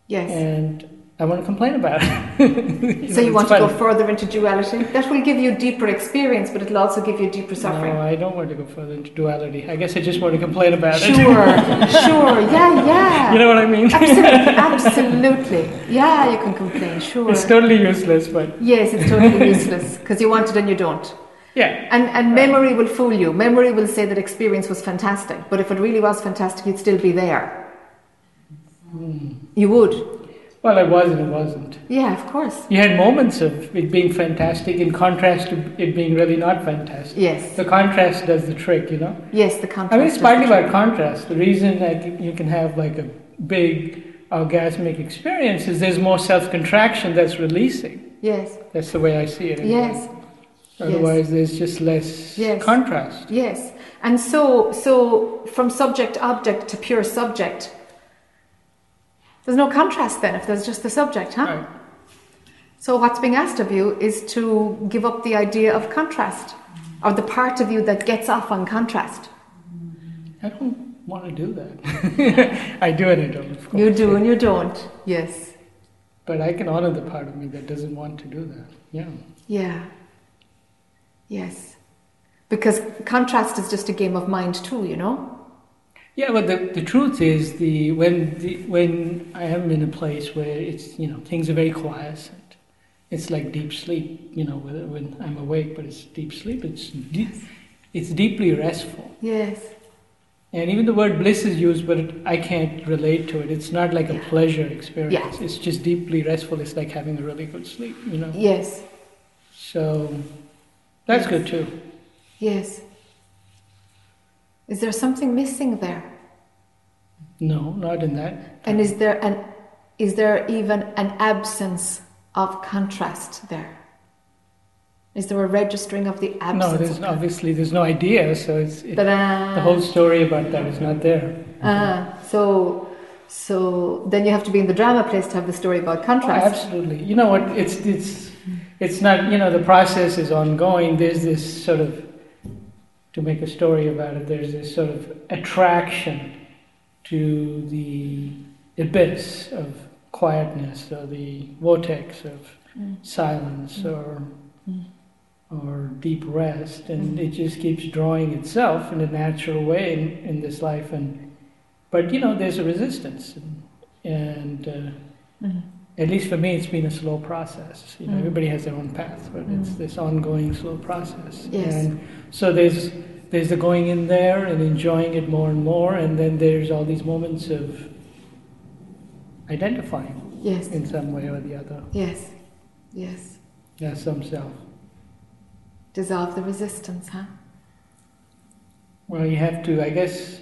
yes. And I want to complain about it. So you want it's to go further into duality? That will give you deeper experience, but it'll also give you deeper suffering. No, I don't want to go further into duality. I guess I just want to complain about Sure, it. sure, sure, yeah, yeah. you know what I mean? Absolutely, absolutely. Yeah, you can complain, sure. it's totally useless, but Yes, it's totally useless because you want it and you don't. yeah. And and memory will fool you. Memory will say that experience was fantastic, but if it really was fantastic, you'd still be there. Hmm. You would. Well, it was and it wasn't. Yeah, of course. You had moments of it being fantastic in contrast to it being really not fantastic. Yes. The contrast does the trick, you know. Yes, the contrast. I mean, it's partly about contrast. The reason that you can have like a big orgasmic experience is there's more self-contraction that's releasing. Yes, That's the way I see it. anyway. yes, Otherwise, there's just less Yes. contrast. yes. And so, so from subject object to pure subject, there's no contrast then if there's just the subject, huh? Right. So what's being asked of you is to give up the idea of contrast, or the part of you that gets off on contrast. I don't want to do that. I do and I don't, of course. You do and you don't. Yes. But I can honor the part of me that doesn't want to do that. Yeah. Yeah. Yes. Because contrast is just a game of mind too, you know? Yeah, but the, the truth is the when the when I am in a place where it's you know things are very quiescent, it's like deep sleep. You know, when, when I'm awake, but it's deep sleep. It's deep, it's deeply restful. Yes. And even the word bliss is used, but it, I can't relate to it. It's not like a pleasure experience. Yeah. It's just deeply restful. It's like having a really good sleep. You know. Yes. So that's Yes. good too. Yes. Is there something missing there? No, not in that. And is there an is there even an absence of contrast there? Is there a registering of the absence? No, there's obviously there's no idea. So it's it, the whole story about that is not there. Ah, so so then you have to be in the drama place to have the story about Oh, contrast. absolutely. You know what? It's it's it's not. You know, the process is ongoing. There's this sort of to make a story about it. There's this sort of attraction to the abyss of quietness or the vortex of Mm. silence or Mm. or deep rest, and Mm. it just keeps drawing itself in a natural way in, in this life. And but you know, there's a resistance, and, and uh, Mhm. At least for me, it's been a slow process. You know, Mm. everybody has their own path, but it's Mm. this ongoing slow process. Yes. And so there's there's the going in there and enjoying it more and more, and then there's all these moments of identifying Yes. in some way or the other Yes. Yes. as some self. Dissolve the resistance, huh? Well, you have to, I guess,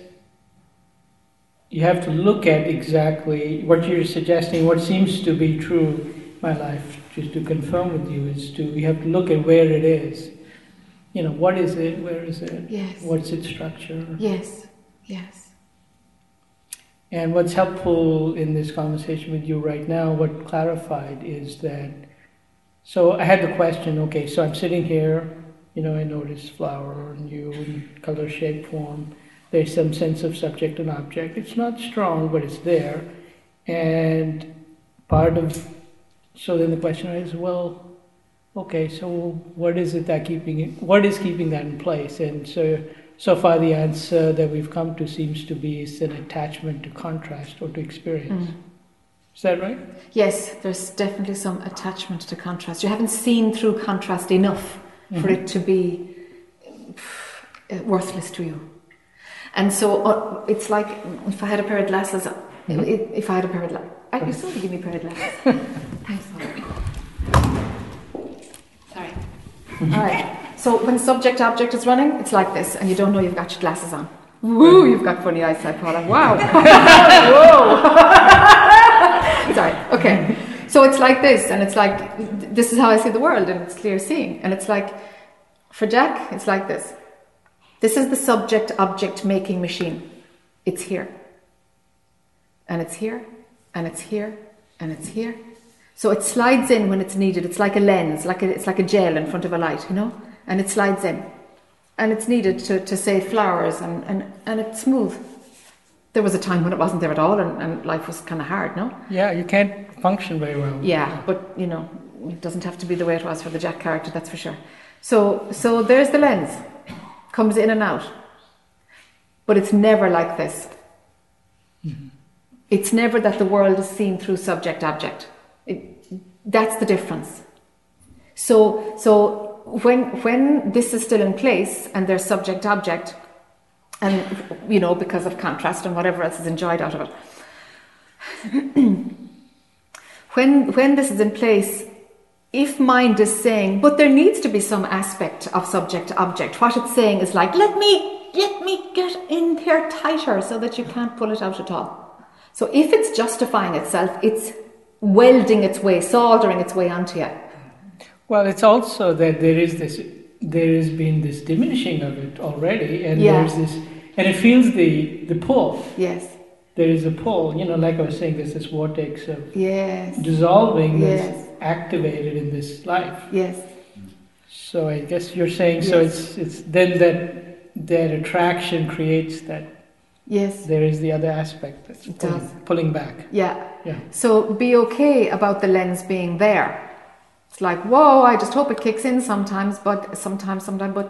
you have to look at exactly what you're suggesting, what seems to be true in my life, just to confirm with you, is to, you have to look at where it is. You know, what is it, where is it, Yes. what's its structure? Yes. Yes. And what's helpful in this conversation with you right now, what clarified is that, so I had the question, okay, so I'm sitting here, you know, I notice flower and you in color, shape, form. There's some sense of subject and object. It's not strong, but it's there. And part of, so then the question is, well, okay, so what is it that keeping it, what is keeping that in place? And so so far, the answer that we've come to seems to be is an attachment to contrast or to experience. Mm. Is that right? Yes, there's definitely some attachment to contrast. You haven't seen through contrast enough for it to be worthless to you. And so uh, it's like if I had a pair of glasses, Mhm. i- if I had a pair of glasses, you still give me a pair of glasses. Thanks. Sorry. All right. So when subject object is running, it's like this, and you don't know you've got your glasses on. Woo! You've got funny eyesight, Paula. Wow. Whoa. Sorry. Okay. So it's like this, and it's like this is how I see the world, and it's clear seeing, and it's like for Jac, it's like this. This is the subject object making machine. It's here. And it's here, and it's here, and it's here. So it slides in when it's needed. It's like a lens, like a, it's like a gel in front of a light, you know? And it slides in. And it's needed to, to say flowers, and, and, and it's smooth. There was a time when it wasn't there at all, and, and life was kind of hard, no? Yeah, you can't function very well. Yeah, but you know, it doesn't have to be the way it was for the Jac character, that's for sure. So, so there's the lens, comes in and out, but it's never like this. Mm-hmm. It's never that the world is seen through subject object. That's the difference. So, so when when this is still in place and there's subject object, and you know because of contrast and whatever else is enjoyed out of it, when when this is in place, if mind is saying, but there needs to be some aspect of subject object, what it's saying is like, let me let me get in there tighter so that you can't pull it out at all. So if it's justifying itself, it's welding its way, soldering its way onto you. Well, it's also that there is this there has been this diminishing of it already, and Yeah. there's this, and it feels the the pull. Yes, There is a pull. You know, like I was saying, there's this vortex of yes, dissolving Yes. Activated in this life. yes, So I guess you're saying so. It's it's then that that attraction creates that yes. there is the other aspect that's It pulling, does. pulling back. Yeah. Yeah. So be okay about the lens being there. It's like, whoa, I just hope it kicks in sometimes, but sometimes, sometimes, but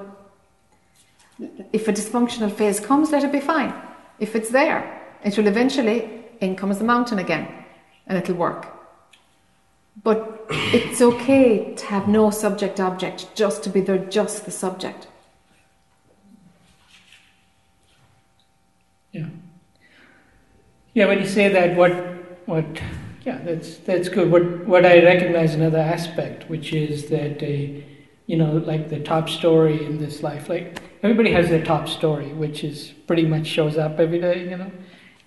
if a dysfunctional phase comes, let it be fine. If it's there, it will eventually, in comes the mountain again, and it'll work. But it's okay to have no subject object, just to be there, just the subject. Yeah. Yeah, when you say that, what, what, yeah, that's that's good. What what I recognize another aspect, which is that a, you know, like the top story in this life, like everybody has their top story, which is pretty much shows up every day, you know,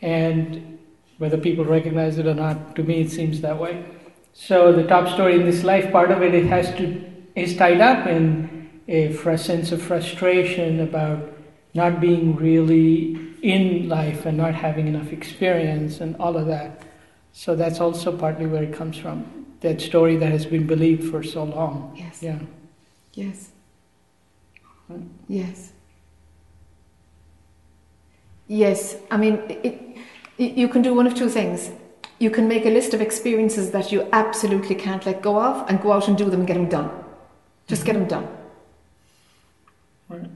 and whether people recognize it or not, to me it seems that way. So the top story in this life, part of it, it has to is tied up in a fr- sense of frustration about not being really in life and not having enough experience and all of that. So that's also partly where it comes from. That story that has been believed for so long. Yes. Yeah. Yes. Yes. Yes. I mean, it, it, you can do one of two things. You can make a list of experiences that you absolutely can't let go of and go out and do them and get them done. Just get them done. Right.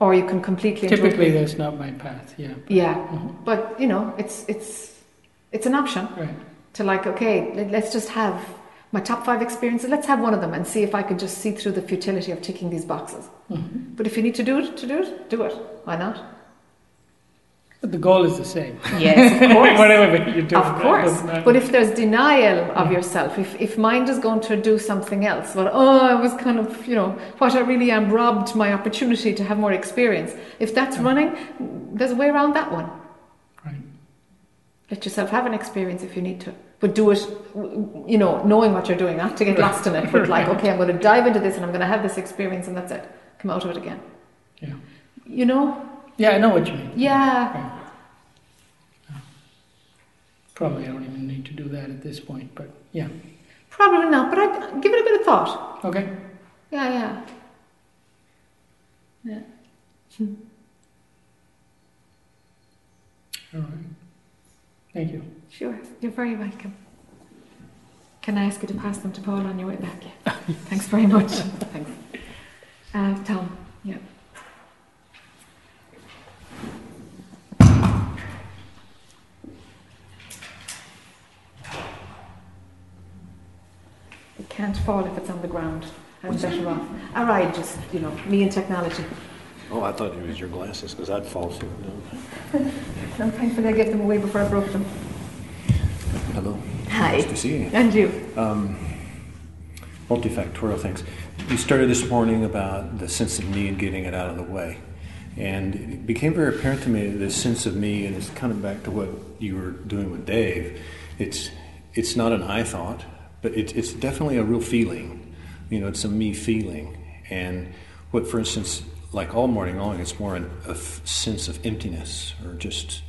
Or you can completely Typically, that's not my path. Yeah. Yeah. Mhm. But, you know, it's, it's, it's an option Right. to like, okay, let- let's just have my top five experiences. Let's have one of them and see if I can just see through the futility of ticking these boxes. Mhm. But if you need to do it, to do it, do it. Why not? But the goal is the same. Yes, of course. Whatever you do. Of course. But if there's denial of yourself, if, if mind is going to do something else, well, oh, I was kind of, you know, what I really am robbed my opportunity to have more experience. If that's running, there's a way around that one. Right. Let yourself have an experience if you need to. But do it, you know, knowing what you're doing, not to get lost in it, but like, okay, I'm going to dive into this and I'm going to have this experience and that's it. Come out of it again. Yeah. You know? Yeah, I know what you mean. Yeah. Right. Probably I don't even need to do that at this point, but yeah. Probably not, but I'd give it a bit of thought. Okay. Yeah, yeah. Yeah. All right. Thank you. Sure, you're very welcome. Can I ask you to pass them to Paul on your way back? Yeah. Thanks very much. Thanks. Uh, Tom, yeah. Can't fall if it's on the ground. I'm better off. All right, just, you know, me and technology. Oh, I thought it was your glasses, because I'd fall too. No. I'm thankful I gave them away before I broke them. Hello. Hi. Nice to see you. And you. Um, multifactorial things. You started this morning about the sense of me and getting it out of the way. And it became very apparent to me this sense of me, and it's kind of back to what you were doing with Dave. It's, it's not an I thought, but it, it's definitely a real feeling. You know, it's a me feeling. And what, for instance, like all morning long, it's more an, a f- sense of emptiness or just,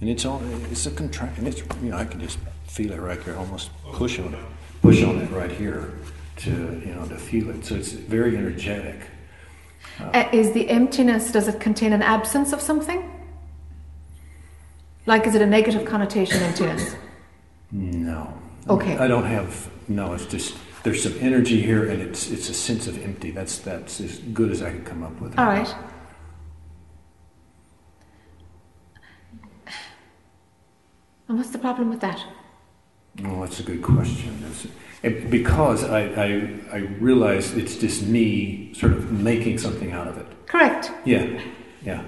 and it's all, it's a contract, and it's, you know, I can just feel it right there, almost push on it, push on it right here to, you know, to feel it. So it's very energetic. Uh, is the emptiness, does it contain an absence of something? Like, is it a negative connotation, emptiness? No. Okay. I don't have, no, it's just, there's some energy here and it's, it's a sense of empty. That's, that's as good as I could come up with. All right. And what's the problem with that? Oh, that's a good question. That's, because I, I, I realize it's just me sort of making something out of it. Correct. Yeah, yeah.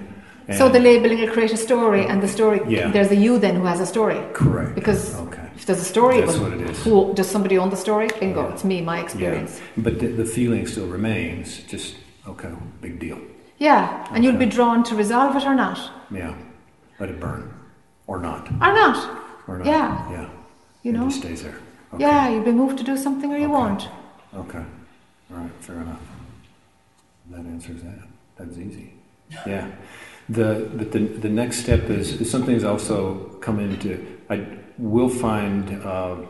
so the labeling will create a story, and the story, Yeah. there's a you then who has a story. Correct. Because Okay. If there's a story, That's what it is. who does somebody own the story? Bingo, Yeah. it's me, my experience. Yeah. But the, the feeling still remains. Just, okay, big deal. Yeah, and you'll be drawn to resolve it or not, Yeah. Let it burn. Or not. or not. Or not. Yeah. Yeah. You It know. just stays there. Okay. Yeah, you'll be moved to do something or you Okay. won't. Okay. All right, fair enough. that answers that. That's easy. Yeah. The but the the next step is, is something that's also come into. I will find. Uh, oh,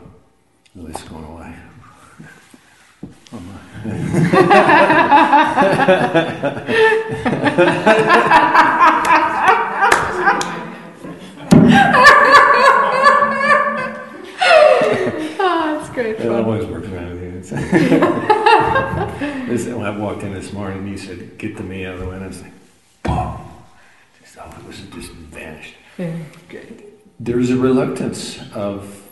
this going away. Oh Oh, that's great It fun. always works around. It's- This- when I walked in this morning, he said, "Get the me out of the way." And I was like, "Boom!" Just all it was just vanished. Yeah. There's a reluctance of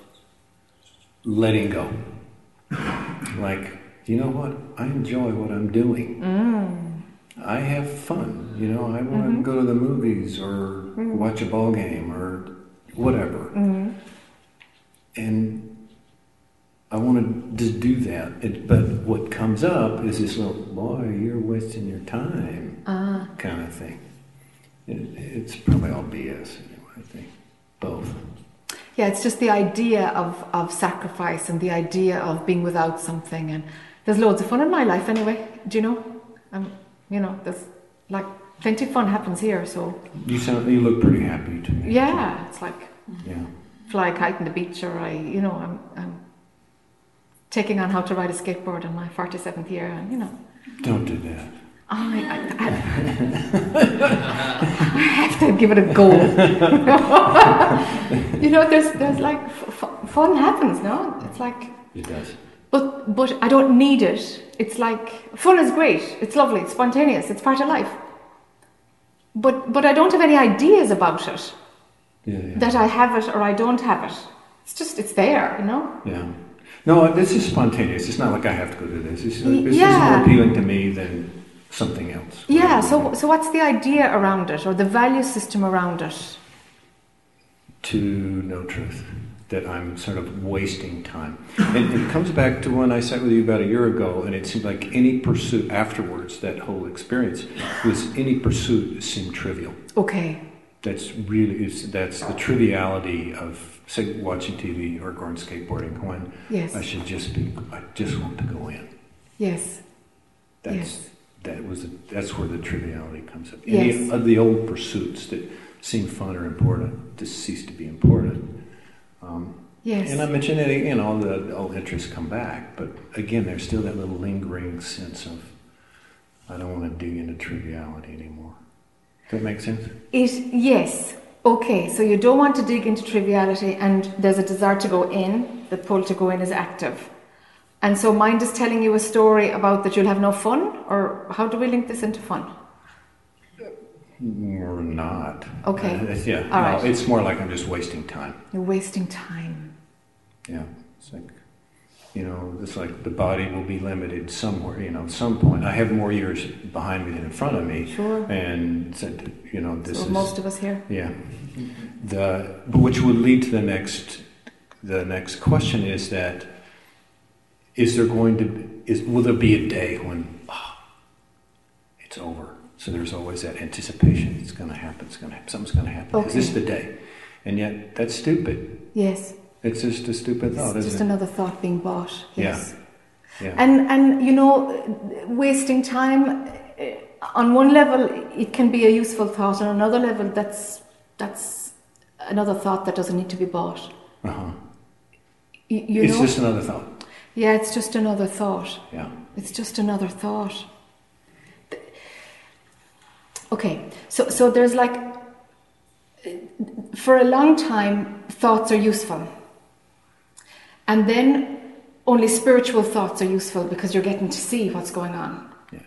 letting go. Like, you know what? I enjoy what I'm doing. Mm. I have fun. You know, I want to mm-hmm. go to the movies or mm-hmm. watch a ball game or whatever. Mm-hmm. And I want to just do that. It, but what comes up is this little, boy, you're wasting your time uh-huh. Ah, kind of thing. It, it's probably all BS anyway, I think. Both. yeah, it's just the idea of, of sacrifice and the idea of being without something. And there's loads of fun in my life anyway. Do you know? Um, you know, there's like plenty of fun happens here. So You sound, you look pretty happy to me. yeah, it's like Yeah. fly a kite on the beach, or I, you know, I'm, I'm taking on how to ride a skateboard in my 47th year, and you know, Don't do that. I, I, I, I have to give it a go. you know, there's, there's like f- fun happens, no? It's like, It does. but, but I don't need it. It's like fun is great. It's lovely. It's spontaneous. It's part of life. But, but I don't have any ideas about it. Yeah, yeah. That I have it or I don't have it. It's just, it's there, you know? yeah. No, this is spontaneous. It's not like I have to go do this. It's, this is Yeah. more appealing to me than something else. Yeah, so, so what's the idea around it or the value system around it? to know truth, that I'm sort of wasting time. And it comes back to when I sat with you about a year ago, and it seemed like any pursuit afterwards, that whole experience, was any pursuit seemed trivial. Okay. That's really, is, that's the triviality of, say, watching TV or going skateboarding, when Yes. I should just be, I just want to go in. Yes. That's, Yes. That was, that's where the triviality comes up. Yes. Any of the old pursuits that seem fun or important just cease to be important. Um, Yes. And I mentioned that again, all the all interests come back, but again, there's still that little lingering sense of I don't want to dig into triviality anymore. Does that make sense? It yes. Okay, so you don't want to dig into triviality and there's a desire to go in, the pull to go in is active. And so mind is telling you a story about that you'll have no fun or how do we link this into fun? Or not. Okay. Uh, yeah. All no, right. it's more like I'm just wasting time. You're wasting time. Yeah. It's like you know, it's like the body will be limited somewhere, you know, at some point. I have more years behind me than in front of me. Sure. And said, you know, this so is most of us here. Yeah. The which would lead to the next the next question is that is there going to is will there be a day when ah, it's over? So there's always that anticipation. It's going to happen. It's going to happen. Something's going to happen. Is this the day? And yet that's stupid. Yes. It's just a stupid thought, It's isn't just another thought being bought. Yes. Yeah. And and you know, wasting time eh, on one level it can be a useful thought, on another level that's that's another thought that doesn't need to be bought. Uh-huh. You, you It's know? just another thought. Yeah, it's just another thought. Yeah. It's just another thought. Okay, so so there's like for a long time thoughts are useful. And then only spiritual thoughts are useful because you're getting to see what's going on. Yeah.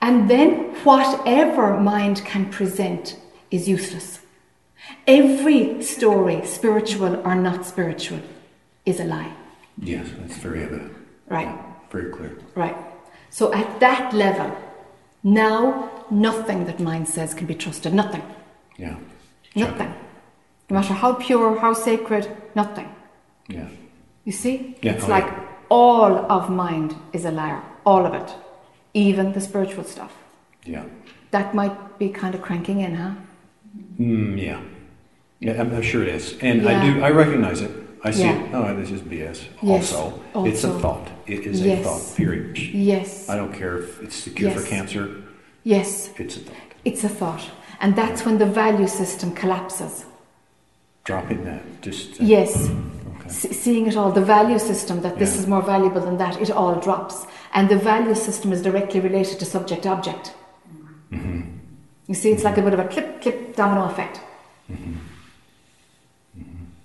And then whatever mind can present is useless. Every story, spiritual or not spiritual, is a lie. Yes, that's very evident. Right. Very clear. Right. So at that level, now nothing that mind says can be trusted. Nothing. Yeah. Nothing. No matter how pure, how sacred, nothing. Yeah. You see? Yeah, It's oh, like yeah. all of mind is a liar. All of it. Even the spiritual stuff. Yeah. That might be kind of cranking in, huh? Mm, yeah. Yeah, I'm, I'm sure it is. And I do, I recognize it. I see Yeah. No, this is BS. Yes, Also, it's a thought. It is Yes. a thought. Period. Yes. I don't care if it's the cure for cancer. Yes. It's a thought. It's a thought. And that's when the value system collapses. Dropping that. Just. uh, Yes. Okay. Seeing it all, the value system that this Yeah. is more valuable than that, it all drops. And the value system is directly related to subject object. Mm-hmm. You see, it's like a bit of a clip, clip, domino effect.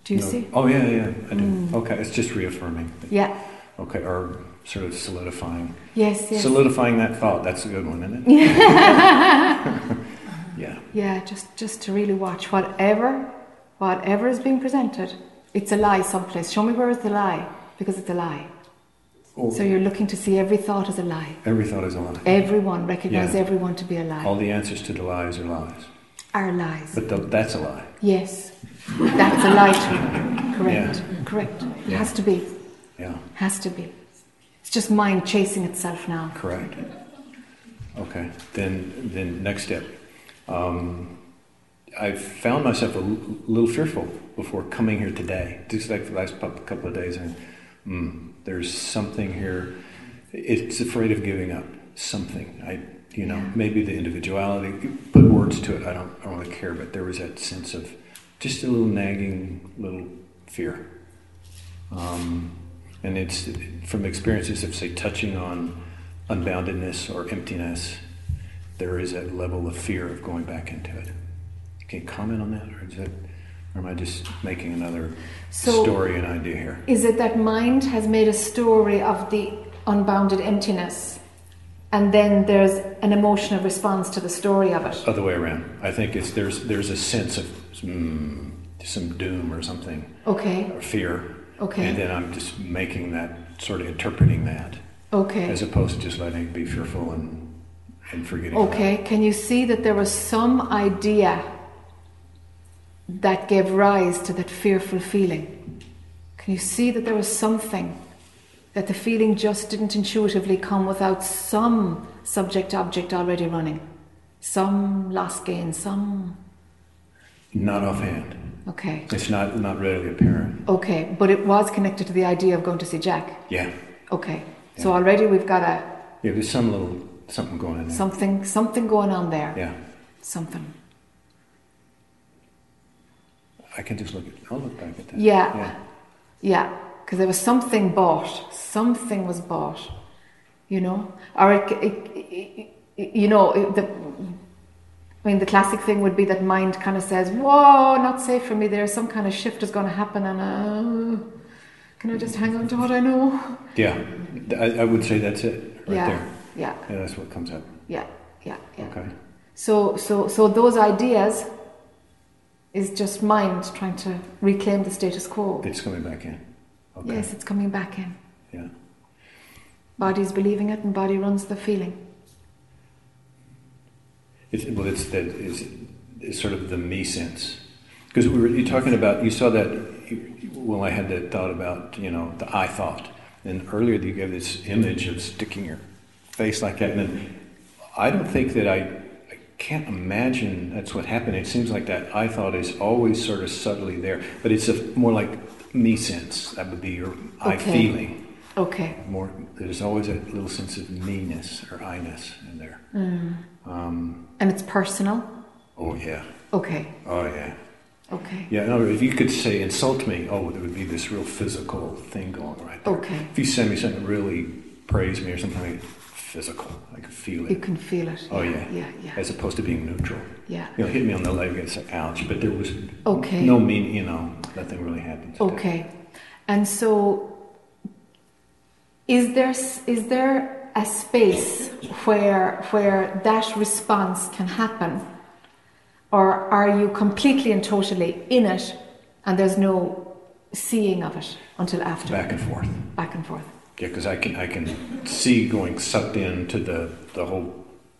Do you No. see? Oh yeah, yeah. I do. Mm. Okay, it's just reaffirming. Yeah. Okay, or sort of solidifying. Yes, yes. Solidifying that thought. That's a good one, isn't it? yeah. Yeah, just just to really watch whatever whatever is being presented. It's a lie someplace. Show me where is the lie, because it's a lie. Oh, So you're looking to see every thought as a lie. every thought is a lie. Everyone recognize Yeah. everyone to be a lie. All the answers to the lies are lies. Are lies. But th- that's a lie. Yes, that's a light. Correct. Yeah. Correct. It Yeah. has to be. Yeah, Has to be. It's just mind chasing itself now. correct. Okay, then then next step. Um, I found myself a l- little fearful before coming here today. Just like the last couple of days, and mm, there's something here. It's afraid of giving up something. I, you know, Yeah. maybe the individuality. Put words to it. I don't. I don't really care. But there was that sense of just a little nagging, little fear. Um, and it's from experiences of say touching on unboundedness or emptiness. There is a level of fear of going back into it. Can you comment on that, or is that, or am I just making another So- story and idea here? Is it that mind has made a story of the unbounded emptiness, and then there's an emotional response to the story of it? Other way around. I think it's there's there's a sense of mm, some doom or something Okay. or fear, Okay. and then I'm just making that sort of interpreting that Okay. as opposed to just letting it be fearful and and forgetting. about. Okay, can you see that there was some idea that gave rise to that fearful feeling? Can you see that there was something that the feeling just didn't intuitively come without some subject object already running? Some loss gain, some. Not offhand. Okay, It's not not readily apparent. okay, but it was connected to the idea of going to see Jac. Yeah. Okay, so already we've got a Yeah, there's some little something going on there. something something going on there. Yeah. Something. I can just look at I'll look back at that. Yeah. Yeah. Yeah, because there was something bought. Something was bought, you know, or it, it, it, you know, the. I mean, the classic thing would be that mind kind of says, "Whoa, not safe for me." There's some kind of shift is going to happen, and uh, can I just hang on to what I know? Yeah. I, I would say that's it right yeah, there. yeah, Yeah, that's what comes up. yeah, yeah, yeah. Okay. So, so, so those ideas is just mind trying to reclaim the status quo. It's coming back in. Okay. Yes, it's coming back in. Yeah. Body's believing it, and body runs the feeling. It's, well, it's that is it's sort of the me sense. Because we were you talking about you saw that well I had that thought about you know the I thought. And earlier you gave this image of sticking your face like that and then I don't think that I I can't imagine that's what happened. It seems like that I thought is always sort of subtly there but it's a more like me sense. That would be your I feeling Okay. more there's always a little sense of me-ness or I-ness in there um, And it's personal? oh yeah Okay. Oh yeah, Okay. yeah. Words, if you could say insult me, oh, there would be this real physical thing going right there. Okay. If you send me something really praise me or something like physical, I can feel it. You can feel it. Oh yeah, Yeah, yeah. As opposed to being neutral. Yeah. You know, hit me on the leg, it's like ouch, but there was Okay. no mean, you know, nothing really happened. Okay. And so is there is there a space where where that response can happen or are you completely and totally in it and there's no seeing of it until after Back and forth. back and forth Yeah, because I can I can see going sucked into the the whole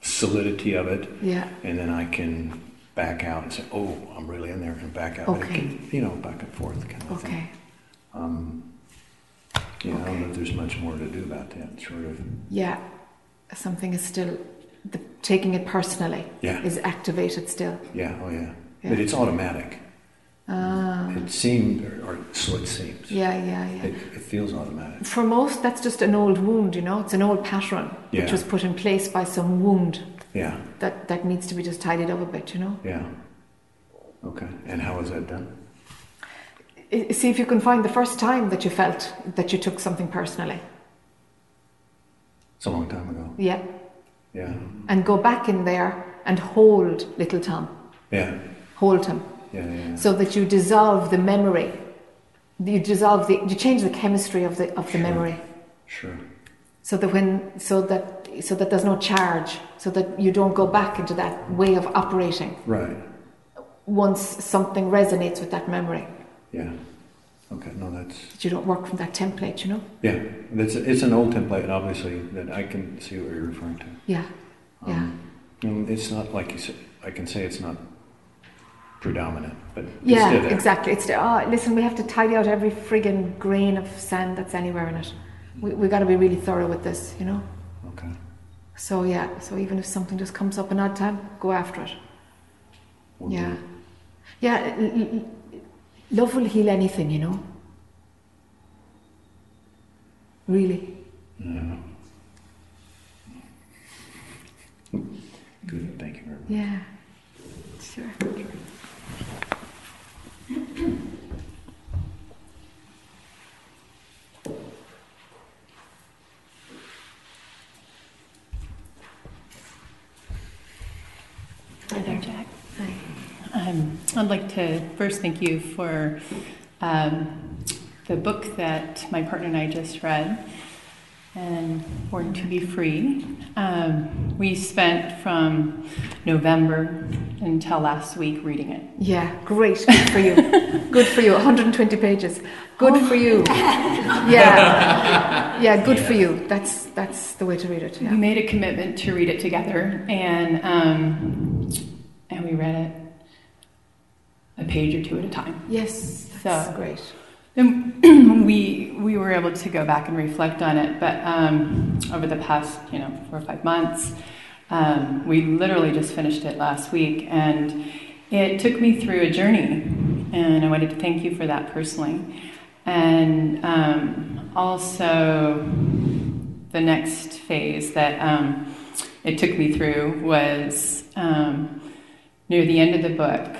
solidity of it, yeah and then I can back out and say, oh, I'm really in there, and back out. Okay. can, you know, back and forth kind of thing. okay Um, yeah, I don't know Okay. if there's much more to do about that. Sort of. yeah something is still the, taking it personally Yeah. is activated still Yeah. Oh, yeah. Yeah. But it's automatic. Ah. It seems, or, or so it seems. Yeah, yeah, yeah. It, it feels automatic. For most, that's just an old wound, you know. It's an old pattern which was put in place by some wound Yeah, that, that needs to be just tidied up a bit, you know. yeah. Okay. And how was that done? See if you can find the first time that you felt that you took something personally. It's a long time ago. Yeah. Yeah. And go back in there and hold little Tom. Yeah. Hold him. Yeah. Yeah. yeah. So that you dissolve the memory. You dissolve the, you change the chemistry of the, of the Sure. memory. Sure. So that when, so that, so that there's no charge. So that you don't go back into that way of operating Right. once something resonates with that memory. Yeah. Okay. No, that's That you don't work from that template, you know? yeah. That's it's an old template, obviously, that I can see what you're referring to. Yeah. Yeah. Um, and it's not like you said. I can say it's not predominant, but it's Yeah, still exactly. It's oh, listen. We have to tidy out every friggin' grain of sand that's anywhere in it. We we got to be really thorough with this, you know. Okay. So yeah. So even if something just comes up an odd time, go after it. We'll yeah, yeah. Love will heal anything, you know. Really. Yeah. Good. Thank you very much. Yeah. Sure. Hi there, Jac. Um, I'd like to first thank you for um, the book that my partner and I just read, and Born to Be Free. Um, we spent from November until last week reading it. Yeah, great. Good for you. Good for you. 120 pages. Good for you. Yeah. Yeah, good for you. That's that's the way to read it. We made a commitment to read it together, and um, and we read it a page or two at a time. Yes, that's So- great. And we we were able to go back and reflect on it, but um, over the past you know four or five months, um, we literally just finished it last week, and it took me through a journey, and I wanted to thank you for that personally, and um, also the next phase that um, it took me through was um, near the end of the book.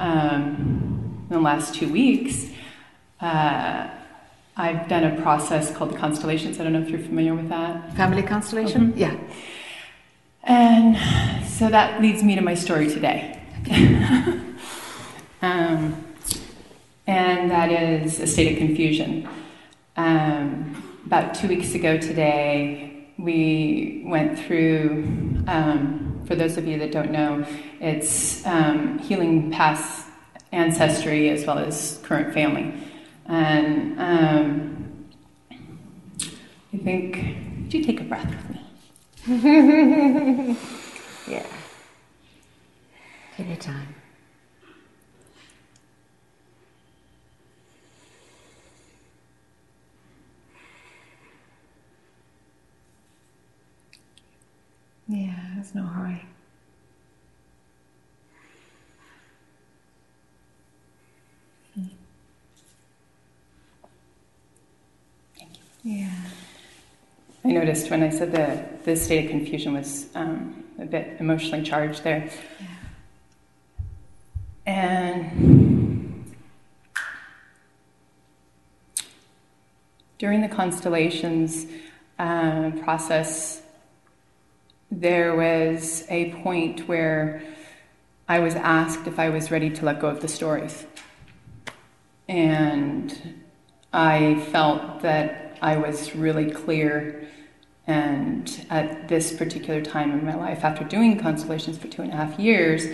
Um, in the last two weeks, uh, I've done a process called the constellations. I don't know if you're familiar with that. Family constellation? Yeah. And so that leads me to my story today. um, and that is a state of confusion. Um, about two weeks ago today, we went through, um, for those of you that don't know, it's um, healing past ancestry as well as current family. And um, I think, would you take a breath with me? Yeah. Take Yeah, there's no hurry. Yeah. I noticed when I said that the state of confusion was um, a bit emotionally charged there. And during the constellations uh, process, there was a point where I was asked if I was ready to let go of the stories. And I felt that I was really clear. And at this particular time in my life, after doing constellations for two and a half years,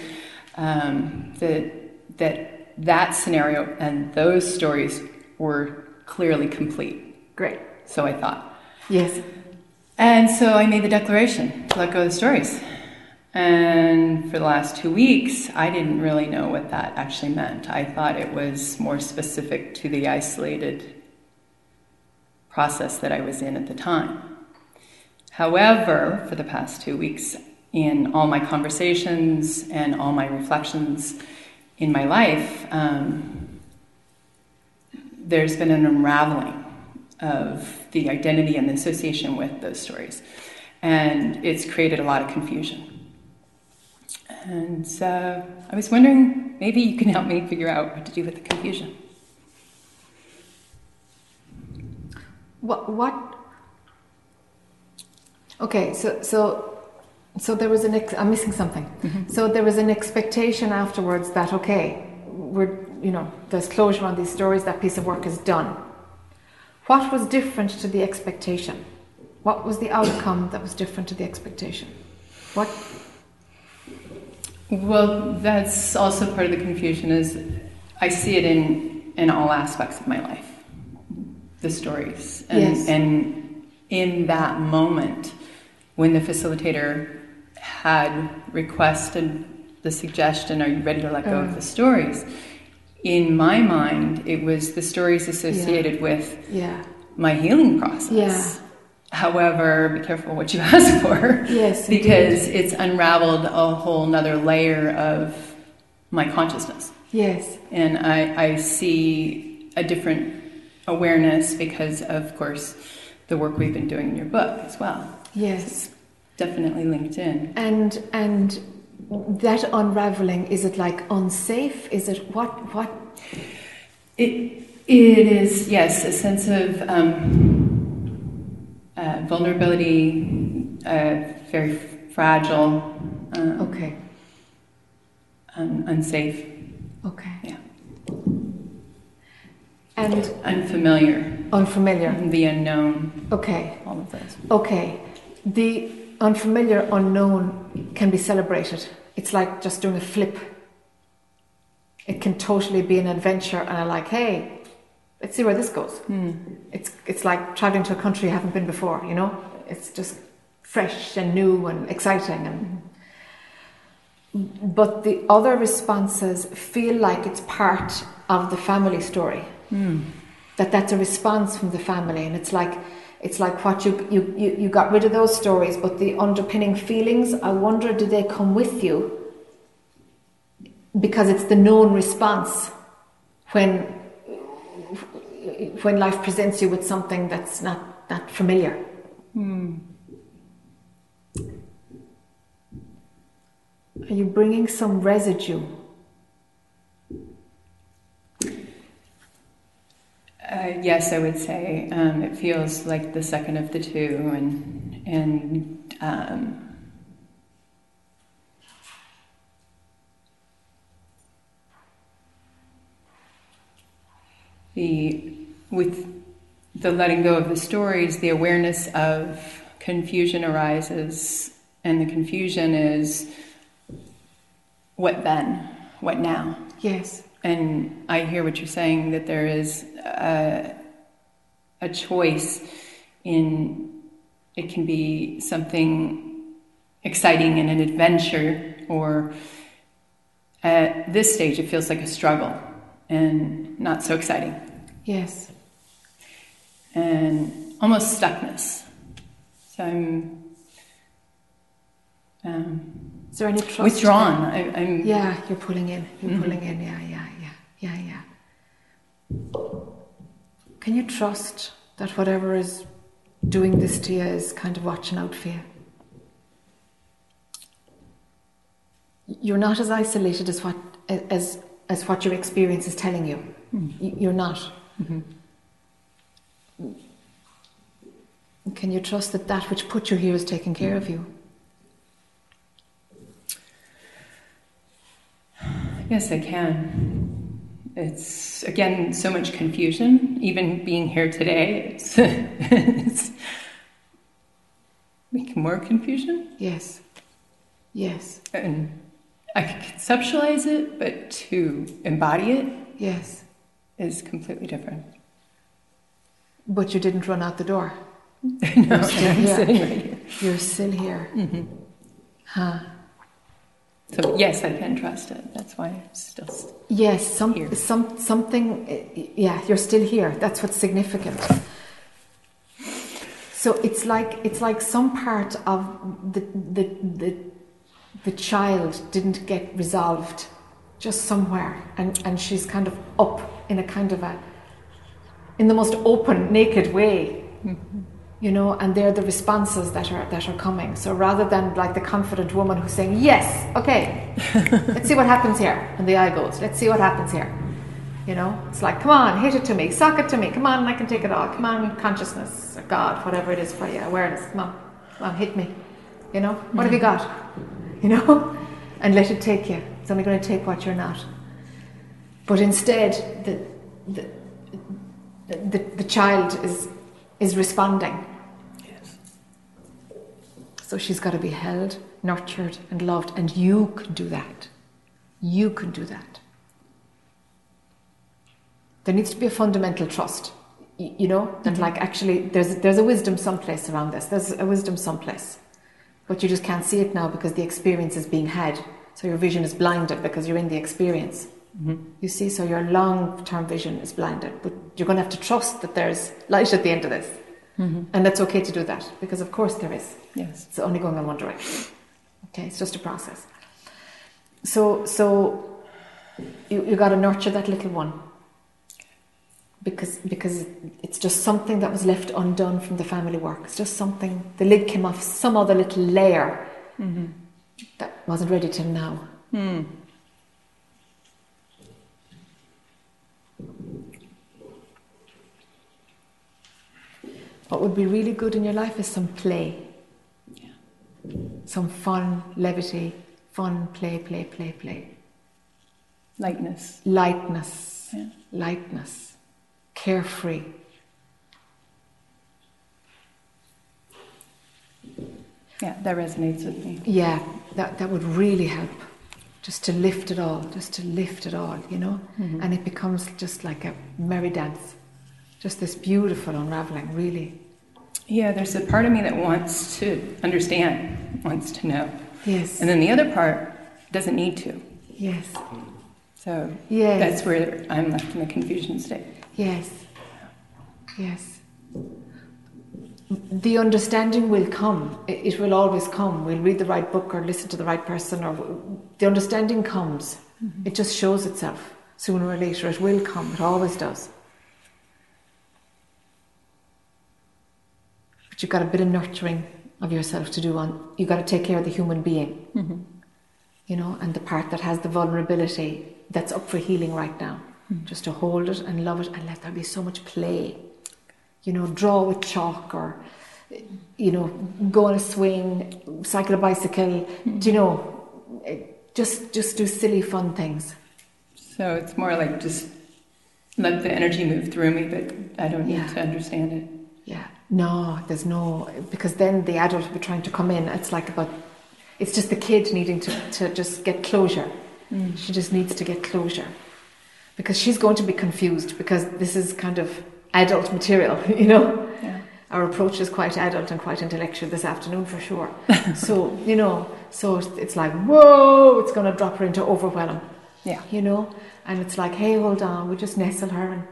um, that that that scenario and those stories were clearly complete. Great. So I thought. Yes. And so I made the declaration to let go of the stories. And for the last two weeks, I didn't really know what that actually meant. I thought it was more specific to the isolated process that I was in at the time. However, for the past two weeks, in all my conversations and all my reflections, in my life, um, there's been an unraveling of the identity and the association with those stories. And it's created a lot of confusion. And so I was wondering maybe you can help me figure out what to do with the confusion. What? What? Okay, so so so there was an. Ex- I'm missing something. Mm-hmm. So there was an expectation afterwards that okay, we're you know there's closure on these stories. That piece of work is done. What was different to the expectation? What was the outcome that was different to the expectation? What? Well, that's also part of the confusion is I see it in in all aspects of my life. The stories. And Yes. and in that moment when the facilitator had requested the suggestion, are you ready to let go of Mm. the stories? In my mind, it was the stories associated with Yeah. my healing process. Yeah. However, be careful what you ask for. Yes, indeed. Because it's unraveled a whole nother layer of my consciousness. Yes. And I, I see a different awareness because, of course, the work we've been doing in your book as well. Yes. Definitely linked in. And and that unraveling is it like unsafe? Is it what what? It, it is, yes, a sense of um, uh, vulnerability, uh, very fragile, um, Okay. un- unsafe, Okay. Yeah. And unfamiliar, unfamiliar. the unknown, Okay. all of those. Okay. The unfamiliar, unknown can be celebrated. It's like just doing a flip. It can totally be an adventure, and I'm like, hey, let's see where this goes. Hmm. It's it's like traveling to a country you haven't been before. You know, it's just fresh and new and exciting. And but the other responses feel like it's part of the family story. That that's a response from the family, and it's like it's like what you you you, you got rid of those stories, but the underpinning feelings. I wonder, do they come with you? Because it's the known response when when life presents you with something that's not not familiar. Hmm. Are you bringing some residue? Uh, yes, I would say um, it feels like the second of the two, and and um, the with the letting go of the stories, the awareness of confusion arises, and the confusion is what then, what now. Yes. And I hear what you're saying that there is a, a choice in it can be something exciting and an adventure, or at this stage, it feels like a struggle and not so exciting, Yes. and almost stuckness. So I'm um, Is there any trust? withdrawn. I, I'm Yeah, you're pulling in. You're Mhm. pulling in. Yeah, yeah, yeah, yeah, yeah. Can you trust that whatever is doing this to you is kind of watching out for you? You're not as isolated as what as as what your experience is telling you. Hmm. Y- You're not. Mm-hmm. Can you trust that that which put you here is taking care of you? Yes, I can. It's again so much confusion. Even being here today, it's, it's making more confusion. Yes. Yes. And I can conceptualize it, but to embody it Yes. is completely different. But you didn't run out the door. no, still I'm here. sitting right here. You're still here. Mm-hmm. Huh. So yes, I can trust it. That's why I'm still. Yes, some, Here. some, something, uh, yeah, you're still here. That's what's significant. So it's like, it's like some part of the, the, the, the child didn't get resolved just somewhere, and, and she's kind of up in a kind of a, in the most open, naked way. You know, and they're the responses that are that are coming. So rather than like the confident woman who's saying, Yes, okay, let's see what happens here. And the eye goes, Let's see what happens here. You know, it's like, come on, hit it to me, sock it to me, come on, I can take it all. Come on, consciousness, or God, whatever it is for you, awareness, come on, come on, hit me. You know, what have you mm-hmm. got? You know, and let it take you. It's only going to take what you're not. But instead, the, the, the, the child is, is responding. Yes. So she's got to be held, nurtured, and loved, and you can do that. You can do that. There needs to be a fundamental trust. You know that, mm-hmm. like, actually, there's there's a wisdom someplace around this. There's a wisdom someplace, but you just can't see it now because the experience is being had. So your vision is blinded because you're in the experience. Mm-hmm. You see, so your long-term vision is blinded, but you're going to have to trust that there's light at the end of this, mm-hmm. and that's okay to do that because, of course, there is. Yes. It's only going in one direction. Okay, it's just a process. So, so you you got to nurture that little one because because it's just something that was left undone from the family work. It's just something the lid came off some other little layer mm-hmm. that wasn't ready till now. Hmm. What would be really good in your life is some play. Some fun, levity, fun, play, play, play, play. Lightness. Lightness, Yeah. lightness, carefree. Yeah, that resonates with me. Yeah, that, that would really help. Just to lift it all, just to lift it all, you know? Mm-hmm. And it becomes just like a merry dance. Just this beautiful unraveling, really. Yeah, there's a part of me that wants to understand, wants to know. Yes. And then the other part doesn't need to. yes. So Yes. that's where I'm left in the confusion state. Yes. Yes. The understanding will come. It, it will always come. We'll read the right book or listen to the right person, or the understanding comes. Mm-hmm. It just shows itself sooner or later. It will come. It always does. But you've got a bit of nurturing of yourself to do. On you've got to take care of the human being, mm-hmm. you know, and the part that has the vulnerability that's up for healing right now. Mm-hmm. Just to hold it and love it and let there be so much play. You know, draw with chalk or, you know, go on a swing, cycle a bicycle. Mm-hmm. Do you know, just just do silly fun things. So it's more like just let the energy move through me, but I don't need Yeah. to understand it. Yeah. No, there's no because then the adult will be trying to come in. It's like about it's just the kid needing to, to just get closure. Mm. She just needs to get closure. Because she's going to be confused because this is kind of adult material, you know. Yeah. Our approach is quite adult and quite intellectual this afternoon for sure. so, you know, so it's- it's like, whoa, it's going to drop her into overwhelm Yeah. you know and it's like hey hold on we just nestle her and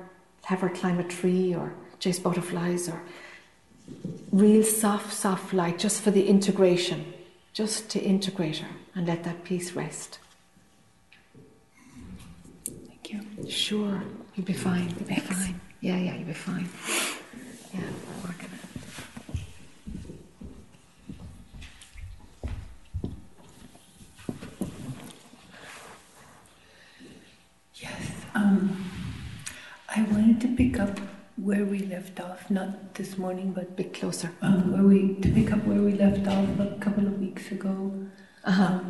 have her climb a tree or chase butterflies or real soft soft light just for the integration just to integrate her and let that peace rest Thank you. sure you'll be fine you'll be Thanks. fine yeah yeah you'll be fine yeah it Yes. Um, I wanted to pick up where we left off, not this morning, but a bit closer um, where we to pick up where we left off a couple of weeks ago, uh-huh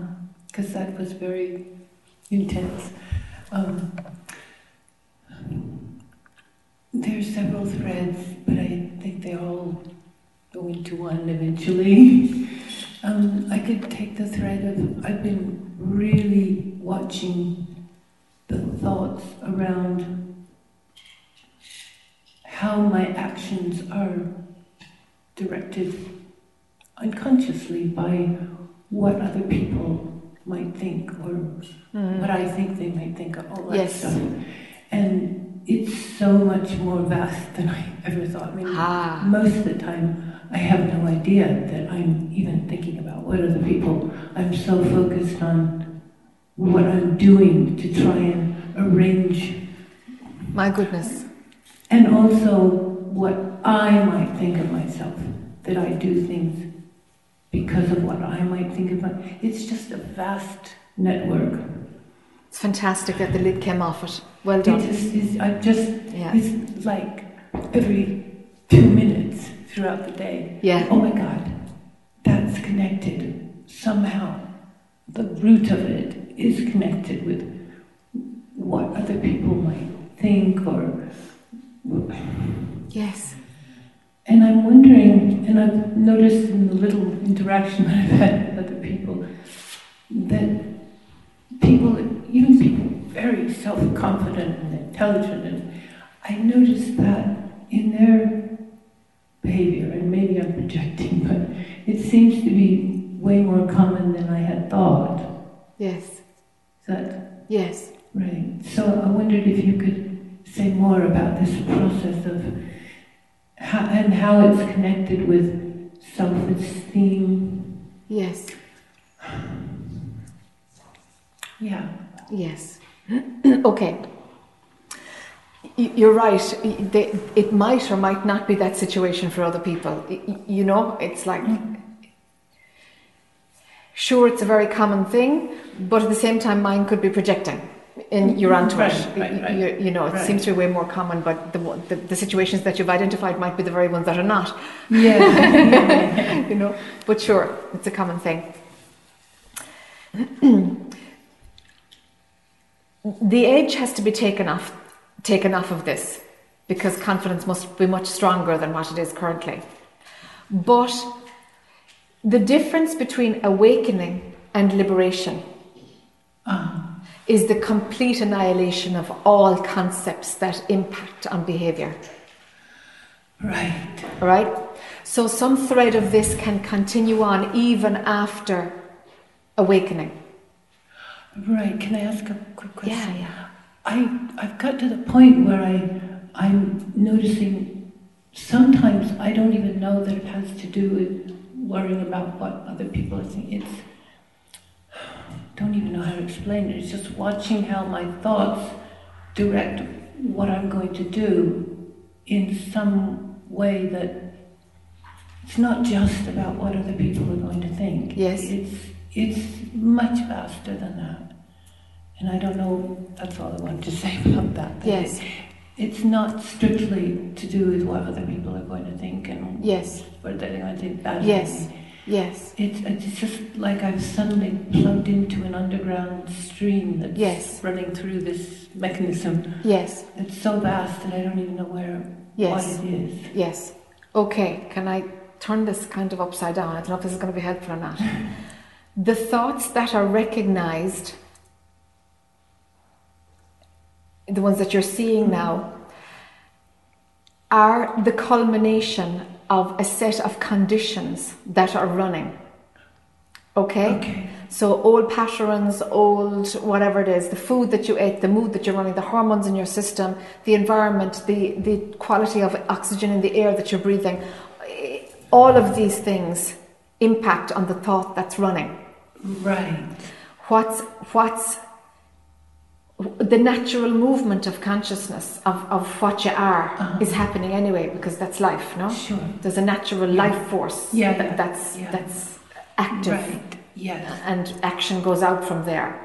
because that was very intense. Um, are several threads, but I think they all go into one eventually. um, I could take the thread of I've been really watching the thoughts around how my actions are directed unconsciously by what other people might think or what I think they might think of all that Yes. stuff. And it's so much more vast than I ever thought. I mean, Ah. most of the time, I have no idea that I'm even thinking about what other people. I'm so focused on what I'm doing to try and arrange, My goodness. And also what I might think of myself, that I do things because of what I might think of my. It's just a vast network. It's fantastic that the lid came off it. Well It done. just is, I just, Yeah. it's like every two minutes throughout the day. Yeah. Oh my God, that's connected somehow. The root of it is connected with what other people might think, or Yes. and I'm wondering, and I've noticed in the little interaction that I've had with other people, that people, even people very self-confident and intelligent, and I noticed that in their behavior, and maybe I'm projecting, but it seems to be way more common than I had thought. Yes. Is that Yes. right? So I wondered if you could say more about this process of how, and how it's connected with self-esteem. Yes. Yeah. Yes. okay. You're right. It might or might not be that situation for other people. You know, it's like, mm. sure, it's a very common thing, but at the same time, mine could be projecting. And you're onto Right, right, right. You, you know, it seems to be way more common, but the, the, the situations that you've identified might be the very ones that are not. Yeah. you know, but sure, it's a common thing. the edge has to be taken off, taken off of this, because confidence must be much stronger than what it is currently. But the difference between awakening and liberation is the complete annihilation of all concepts that impact on behavior. right. All right? So some thread of this can continue on even after awakening. Right. Can I ask a quick question? yeah. yeah. I I've got to the point where I I'm noticing sometimes I don't even know that it has to do with worrying about what other people are thinking. It's don't even know how to explain it. It's just watching how my thoughts direct what I'm going to do in some way that it's not just about what other people are going to think. Yes. It's it's much faster than that. And I don't know, that's all I wanted to say about that. Yes. it's not strictly to do with what other people are going to think and Yes. what they're going to think bad of Yes. Yes. It's, it's just like I've suddenly plugged into an underground stream that's Yes. running through this mechanism. Yes. It's so vast that I don't even know where Yes. what it is. Yes. Okay, can I turn this kind of upside down? I don't know if this is going to be helpful or not. the thoughts that are recognized, the ones that you're seeing mm-hmm. now, are the culmination of a set of conditions that are running. Okay? Okay. So old patterns, old whatever it is, the food that you ate, the mood that you're running, the hormones in your system, the environment, the, the quality of oxygen in the air that you're breathing, all of these things impact on the thought that's running. Right. What's what's the natural movement of consciousness of, of what you are Uh-huh. is happening anyway because that's life, no? Sure. There's a natural life force Yeah, that, that's yeah. that's active Right. Yes. and action goes out from there.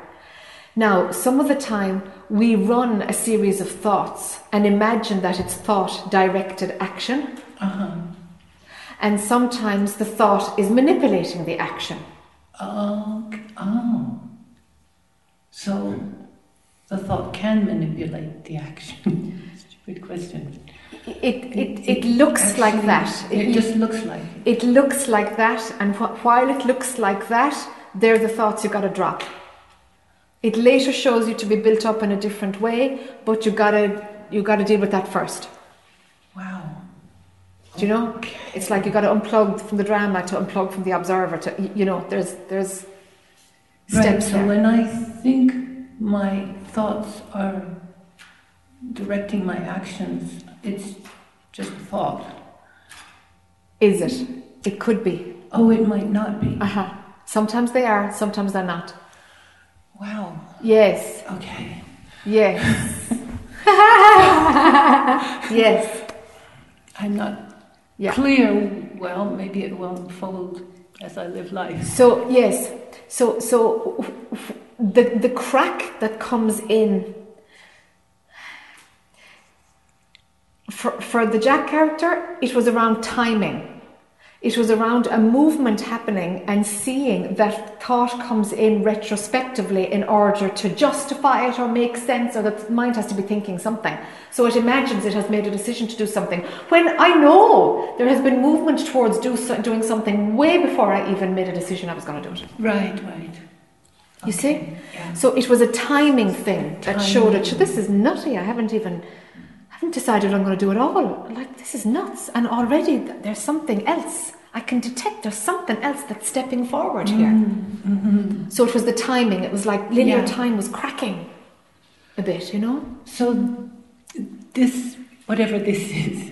Now, some of the time we run a series of thoughts and imagine that it's thought directed action, Uh-huh. and sometimes the thought is manipulating the action. Okay. Oh. So the thought can manipulate the action. Stupid question. It, it, it, looks like that. It, just looks like it. it looks like that, and wh- while it looks like that, they're the thoughts you've got to drop. It later shows you to be built up in a different way, but you gotta you gotta deal with that first. Wow. Do you know? It's like you got to unplug from the drama to unplug from the observer. To you know, there's there's Right. steps So there. when I think my thoughts are directing my actions, it's just a thought. Is it? It could be. Oh, it might not be. Uh huh. Sometimes they are. Sometimes they're not. Wow. Yes, Okay. yes. yes, I'm not yeah. clear. Well, maybe it will unfold as I live life. So yes, so so the the crack that comes in for for the Jac character, it was around timing. It was around a movement happening and seeing that thought comes in retrospectively in order to justify it or make sense, or that mind has to be thinking something. So it imagines it has made a decision to do something. When I know there has been movement towards do, doing something way before I even made a decision I was going to do it. Right, right. You see? Yeah. So it was a timing thing that showed it. So this is nutty. I haven't even I haven't decided I'm going to do it all. Like this is nuts. And already th- there's something else. I can detect there's something else that's stepping forward mm-hmm. here. Mm-hmm. So it was the timing. It was like linear Yeah. time was cracking a bit, you know? So this, whatever this is,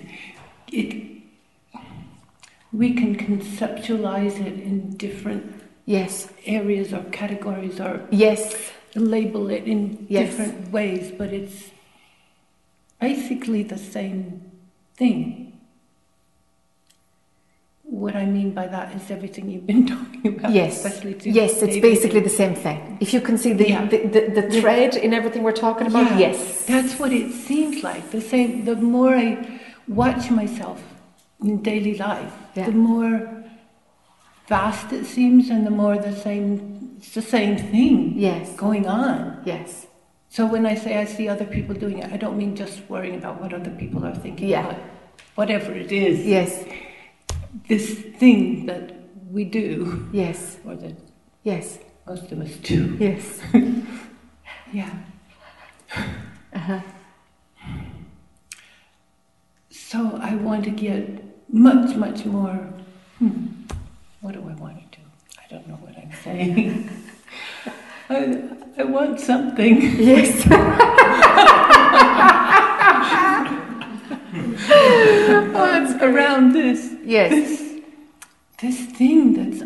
it we can conceptualize it in different Yes. areas or categories or Yes. label it in Yes. different ways, but it's basically the same thing. What I mean by that is everything you've been talking about, Yes. especially to Yes, it's basically the same thing. If you can see the, Yeah. the, the, the thread in everything we're talking about, Yeah, yes. That's what it seems like. The same. The more I watch myself in daily life, Yeah. the more vast it seems, and the more the same. It's the same thing Yes. going on. Yes. So when I say I see other people doing it, I don't mean just worrying about what other people are thinking. Yeah. But whatever it is, Yes. this thing that we do, Yes. or that Yes. most of us do. Yes. Yeah. Uh-huh. So I want to get much, much more. Hmm, what do I want to do? I don't know what I'm saying. I, I want something. Yes. Oh, around this. Yes. This, this thing that's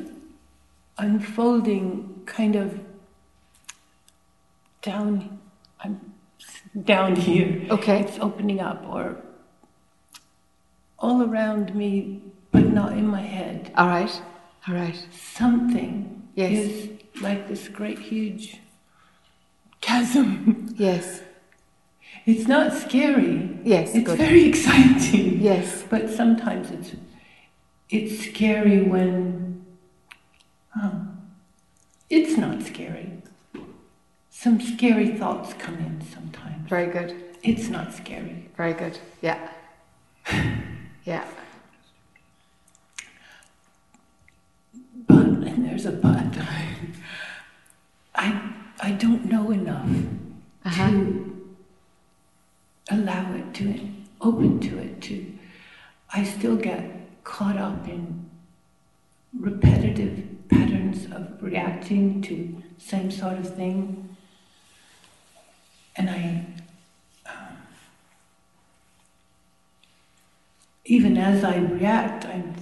unfolding kind of down. I'm down here. Okay. It's opening up or all around me, but not in my head. All right. All right. Something Yes. is like this great, huge chasm. Yes. It's not scary. Yes. It's good. very exciting. Yes. But sometimes it's it's scary when huh, it's not scary. Some scary thoughts come in sometimes. Very good. It's not scary. Very good. Yeah. Yeah. But and there's a but. I I don't know enough Uh-huh. to allow it to open to it to I still get caught up in repetitive patterns of reacting to same sort of thing. And I um, even as I react, I'm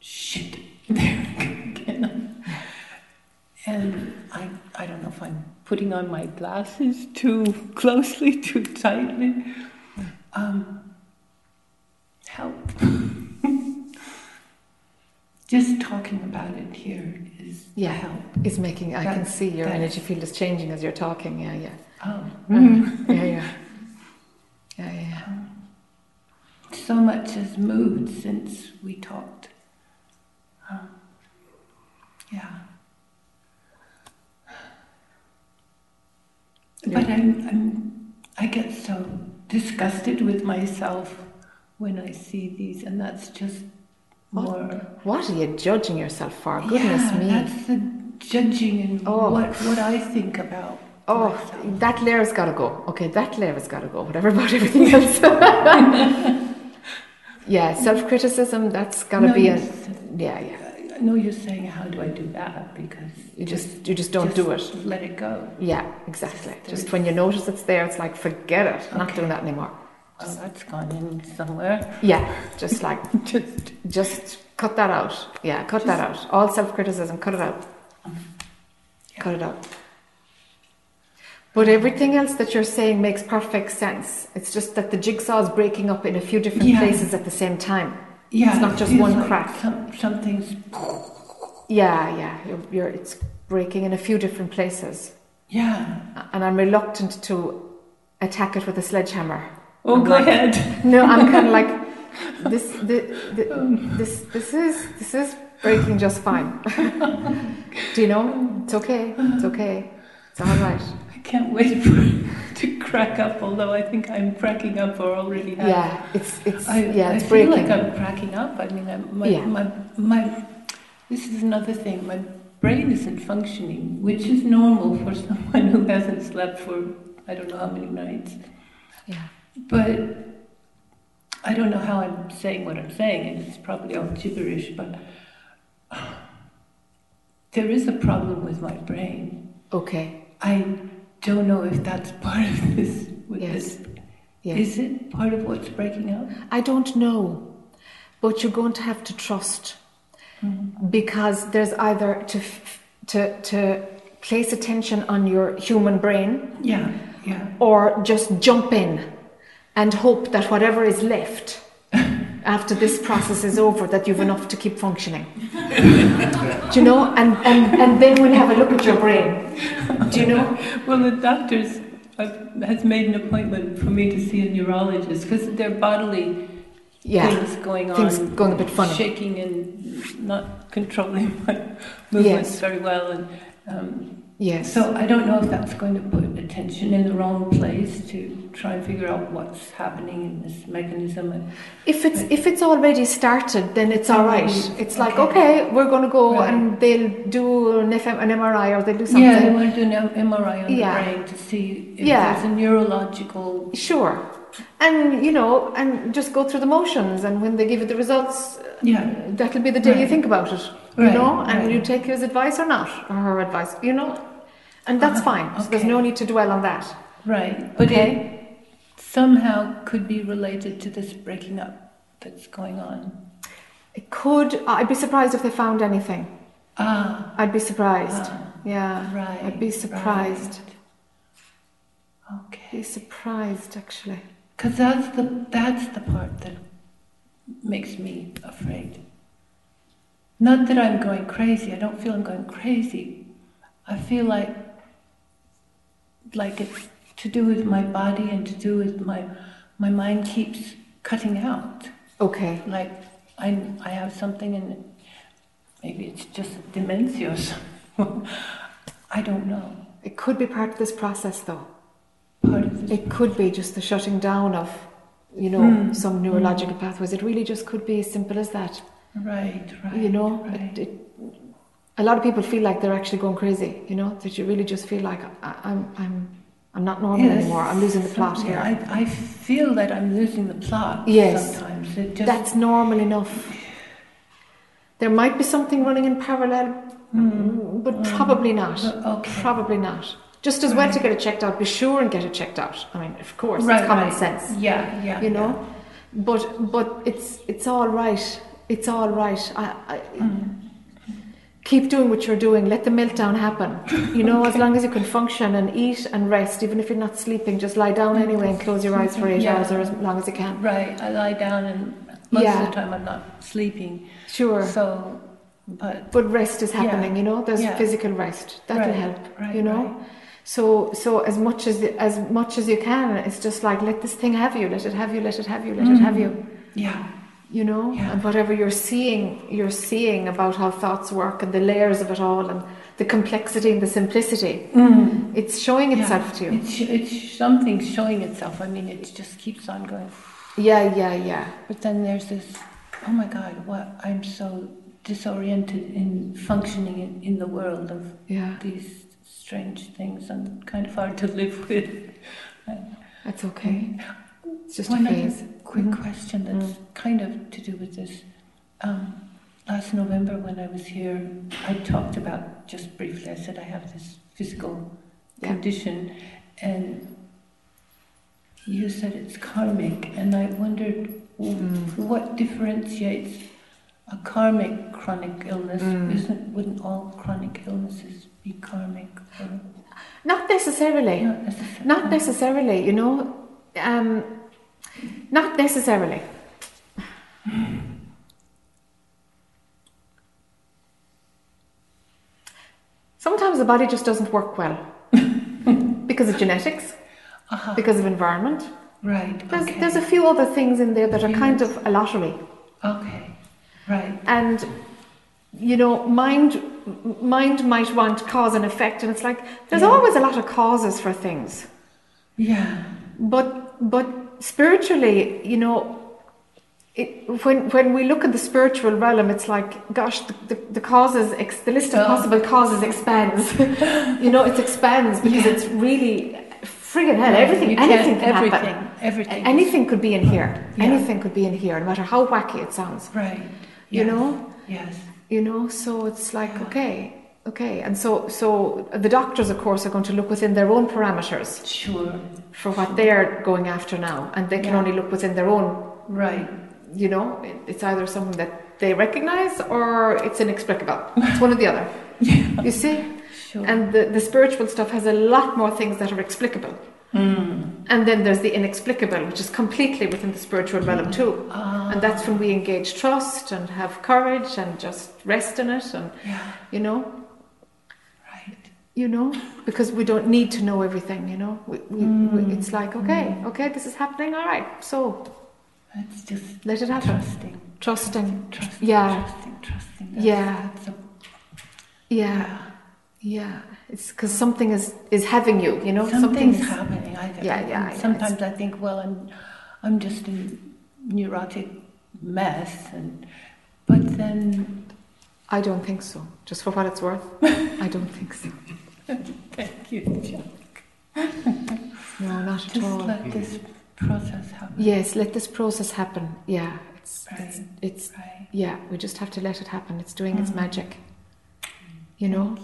shit. There. And I, I don't know if I'm putting on my glasses too closely, too tightly. Um, help. Just talking about it here is Yeah. help. It's making, I can see your energy field is changing as you're talking. Yeah, yeah. Oh, Uh, yeah, yeah. Yeah, yeah, yeah. so much has moved since we talked. Um, yeah. But I'm, I'm, I get so disgusted with myself when I see these, and that's just more. What are you judging yourself for? Goodness yeah, me. that's the judging and Oh. what, what I think about Oh, myself. that layer's got to go. Okay, that layer's got to go. Whatever about everything else. yeah, self criticism, that's got to No, be a. Yeah, yeah. Know you're saying, how do I do that? Because You just, you just don't do it. Let it go. Yeah, exactly. Just- Just when you notice it's there, it's like, forget it. I'm not doing that anymore. Well, that's gone in somewhere. Yeah, just like, Just just cut that out. Yeah, cut that out. All self criticism, cut it out. Um, yeah. Cut it out. But everything else that you're saying makes perfect sense. It's just that the jigsaw is breaking up in a few different Yeah. places at the same time. Yeah, It's not just one like crack. Some, something's. Yeah, yeah. You're, you're, it's breaking in a few different places. Yeah. And I'm reluctant to attack it with a sledgehammer. Oh, I'm go like- ahead. No, I'm kind of like this. The, the, this this is this is breaking just fine. Do you know? It's okay. It's okay. It's all right. I can't wait for to crack up. Although I think I'm cracking up or already have. Yeah, it's it's I, yeah, I feel breaking. like I'm cracking up. I mean, I'm, my, Yeah. my my. This is another thing. My brain isn't functioning, which is normal for someone who hasn't slept for I don't know how many nights. Yeah. But I don't know how I'm saying what I'm saying, and it's probably all gibberish. But there is a problem with my brain. Okay. I don't know if that's part of this. With Yes. this. Yes. Is it part of what's breaking up? I don't know, but you're going to have to trust Mm-hmm. because there's either to to to place attention on your human brain Yeah, yeah. or just jump in and hope that whatever is left after this process is over that you've enough to keep functioning. Do you know? And, and and then we'll have a look at your brain. Do you know? Well, the doctors uh, has made an appointment for me to see a neurologist because there are bodily yeah. things going on, things going a bit funny. shaking and not controlling my movements Yes. very well, and um, yes so I don't know if that's going to put attention in the wrong place to try and figure out what's happening in this mechanism. And, If it's if it's already started, then it's all right. Already, It's like okay. okay, we're going to go Right. and they'll do an, FM, an MRI or they'll do something. yeah, they want to do an MRI on Yeah. the brain to see if Yeah. there's a neurological. Sure, and you know, and just go through the motions. And when they give you the results, Yeah, that'll be the day you think about it. You Right, know, and right. you take his advice or not, or her advice. You know, and that's Uh-huh, fine. So there's no need to dwell on that. right. But Okay. it somehow could be related to this breaking up that's going on. It could. I'd be surprised if they found anything. Ah, I'd be surprised. ah, Yeah, right. I'd be surprised. right. Okay. Be surprised actually. Because that's the that's the part that makes me afraid. Not that I'm going crazy. I don't feel I'm going crazy. I feel like like it's to do with my body and to do with my my mind keeps cutting out. Okay. Like I I have something and maybe it's just dementia or something. I don't know. It could be part of this process, though. Part of this. It could be just the shutting down of, you know, Mm. some neurological pathways. It really just could be as simple as that. Right, right. you know, right. it, it, a lot of people feel like they're actually going crazy. You know, that you really just feel like I, I'm, I'm, I'm not normal Yes, anymore. I'm losing the plot something- here. I, I feel that I'm losing the plot Yes. sometimes. It just, That's normal enough. There might be something running in parallel, Mm, but mm. probably not. Uh, okay. Probably not. Just as well Right. to get it checked out. Be sure and get it checked out. I mean, of course, Right, it's common right. sense. Yeah, yeah. you know but but it's it's all right it's all right I, I. Mm. keep doing what you're doing let the meltdown happen you know as long as you can function and eat and rest even if you're not sleeping just lie down anyway and close your eyes for eight Yeah. hours or as long as you can Right. I lie down and most Yeah. of the time I'm not sleeping. sure So, but but rest is Yeah. happening you know there's Yeah. physical rest that'll Right, help right, you know right. so so as much as as much as you can it's just like let this thing have you let it have you let it have you let it have you yeah, you know Yeah. and whatever you're seeing you're seeing about how thoughts work and the layers of it all and the complexity and the simplicity mm. it's showing Yeah. itself to you it's it's something showing itself. I mean, it just keeps on going. yeah yeah yeah But then there's this. Oh my God! What I'm so disoriented in functioning in, in the world of yeah these strange things and kind of hard to live with. that's okay it's just One a other quick Mhm. question that's kind of to do with this. Um, last November, when I was here, I talked about just briefly. I said I have this physical Yeah. condition, and you said it's karmic, and I wondered Mm. what differentiates a karmic chronic illness. Mm. Isn't wouldn't all chronic illnesses be karmic? Or Not necessarily. not necessarily. Not necessarily, you know. Um, not necessarily. Sometimes the body just doesn't work well because of genetics, Uh-huh. because of environment. Right. There's, okay. there's a few other things in there that are kind of a lottery. okay. Right. And you know, mind mind might want cause and effect, and it's like there's Yeah. always a lot of causes for things. Yeah. But but spiritually, you know, it, when when we look at the spiritual realm, it's like, gosh, the, the, the causes, ex, the list of Oh. possible causes expands. you know, it expands because Yeah. it's really friggin' hell. Everything, You anything can everything, happen. Everything. Anything could be in here. Yeah. Anything could be in here, no matter how wacky it sounds. Right. You Yes. know, Yes. you know. So it's like, Yeah. okay, okay, and so so the doctors, of course, are going to look within their own parameters Sure. for what they're going after now, and they can Yeah. only look within their own Right. you know, it's either something that they recognize or it's inexplicable. It's one or the other. yeah. You see? Sure. And the, the spiritual stuff has a lot more things that are explicable. Mm. And then there's the inexplicable, which is completely within the spiritual realm too. Ah. And that's when we engage trust and have courage and just rest in it and, Yeah. you know. You know, because we don't need to know everything, you know. We, we, we, Mm. it's like, okay, okay, this is happening, all right, so It's just let it happen. trusting. Trusting. Trusting. Yeah. Trusting. Trusting. That's, Yeah. That's a, Yeah. yeah. Yeah, it's because something is is having you. You know, Something's something's happening. I, Yeah, yeah, yeah, Sometimes I think, well, I'm, I'm just a neurotic mess, and but then, I don't think so. Just for what it's worth, I don't think so. Thank you, Jac. No, not at Just all. let this process happen. Yes, let this process happen. Yeah, it's it's, Right. it's Right. yeah. We just have to let it happen. It's doing its Mhm. magic. You know,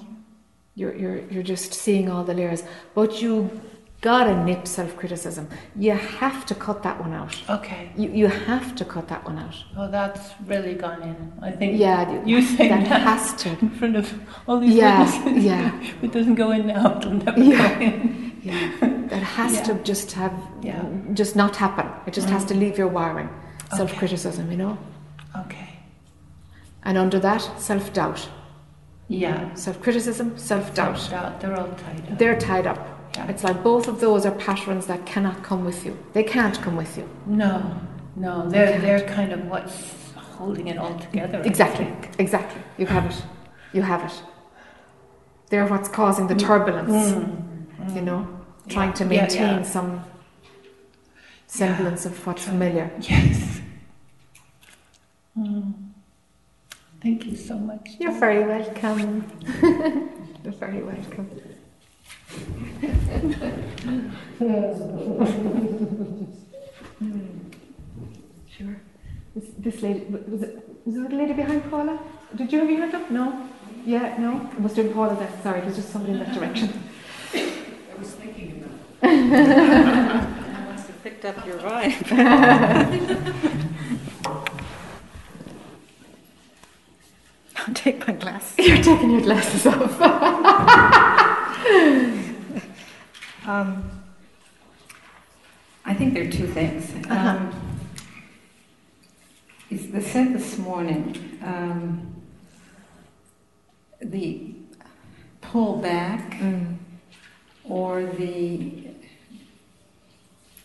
you're you're you're just seeing all the layers, but you gotta nip self-criticism. You have to cut that one out. Okay. You you have to cut that one out. Oh, that's really gone in. I think. Yeah, You saying that that, has to. in front of all these Yeah, witnesses. yeah. If it doesn't go in now, it'll never Yeah. go in. Yeah, that has Yeah. to just have, Yeah. just not happen. It just has Mm. to leave your wiring. Okay. Self criticism, you know? Okay. And under that, self doubt. Yeah. Self criticism, self doubt. Self-doubt. They're all tied up. They're tied up. Yeah. It's like both of those are patterns that cannot come with you. They can't come with you. No, no, they're they're kind of what's holding it all together. Exactly, exactly. You have it. You have it. They're what's causing the turbulence, Mm, you know? Yeah. Trying to maintain yeah. some semblance of what's familiar. Yes. Mm. Thank you so much. You're very welcome. You're very welcome. sure. This, this lady, was it, was it the lady behind Paula? Did you have your hand up? No? Yeah, no? It have been Paula then. Sorry, it was just somebody in that direction. I was thinking about. I must have picked up your vibe. I'll take my glasses. You're taking your glasses off. Um, I think there are two things. Uh-huh. Um, it's the said this morning, um, the pull back Mm. or the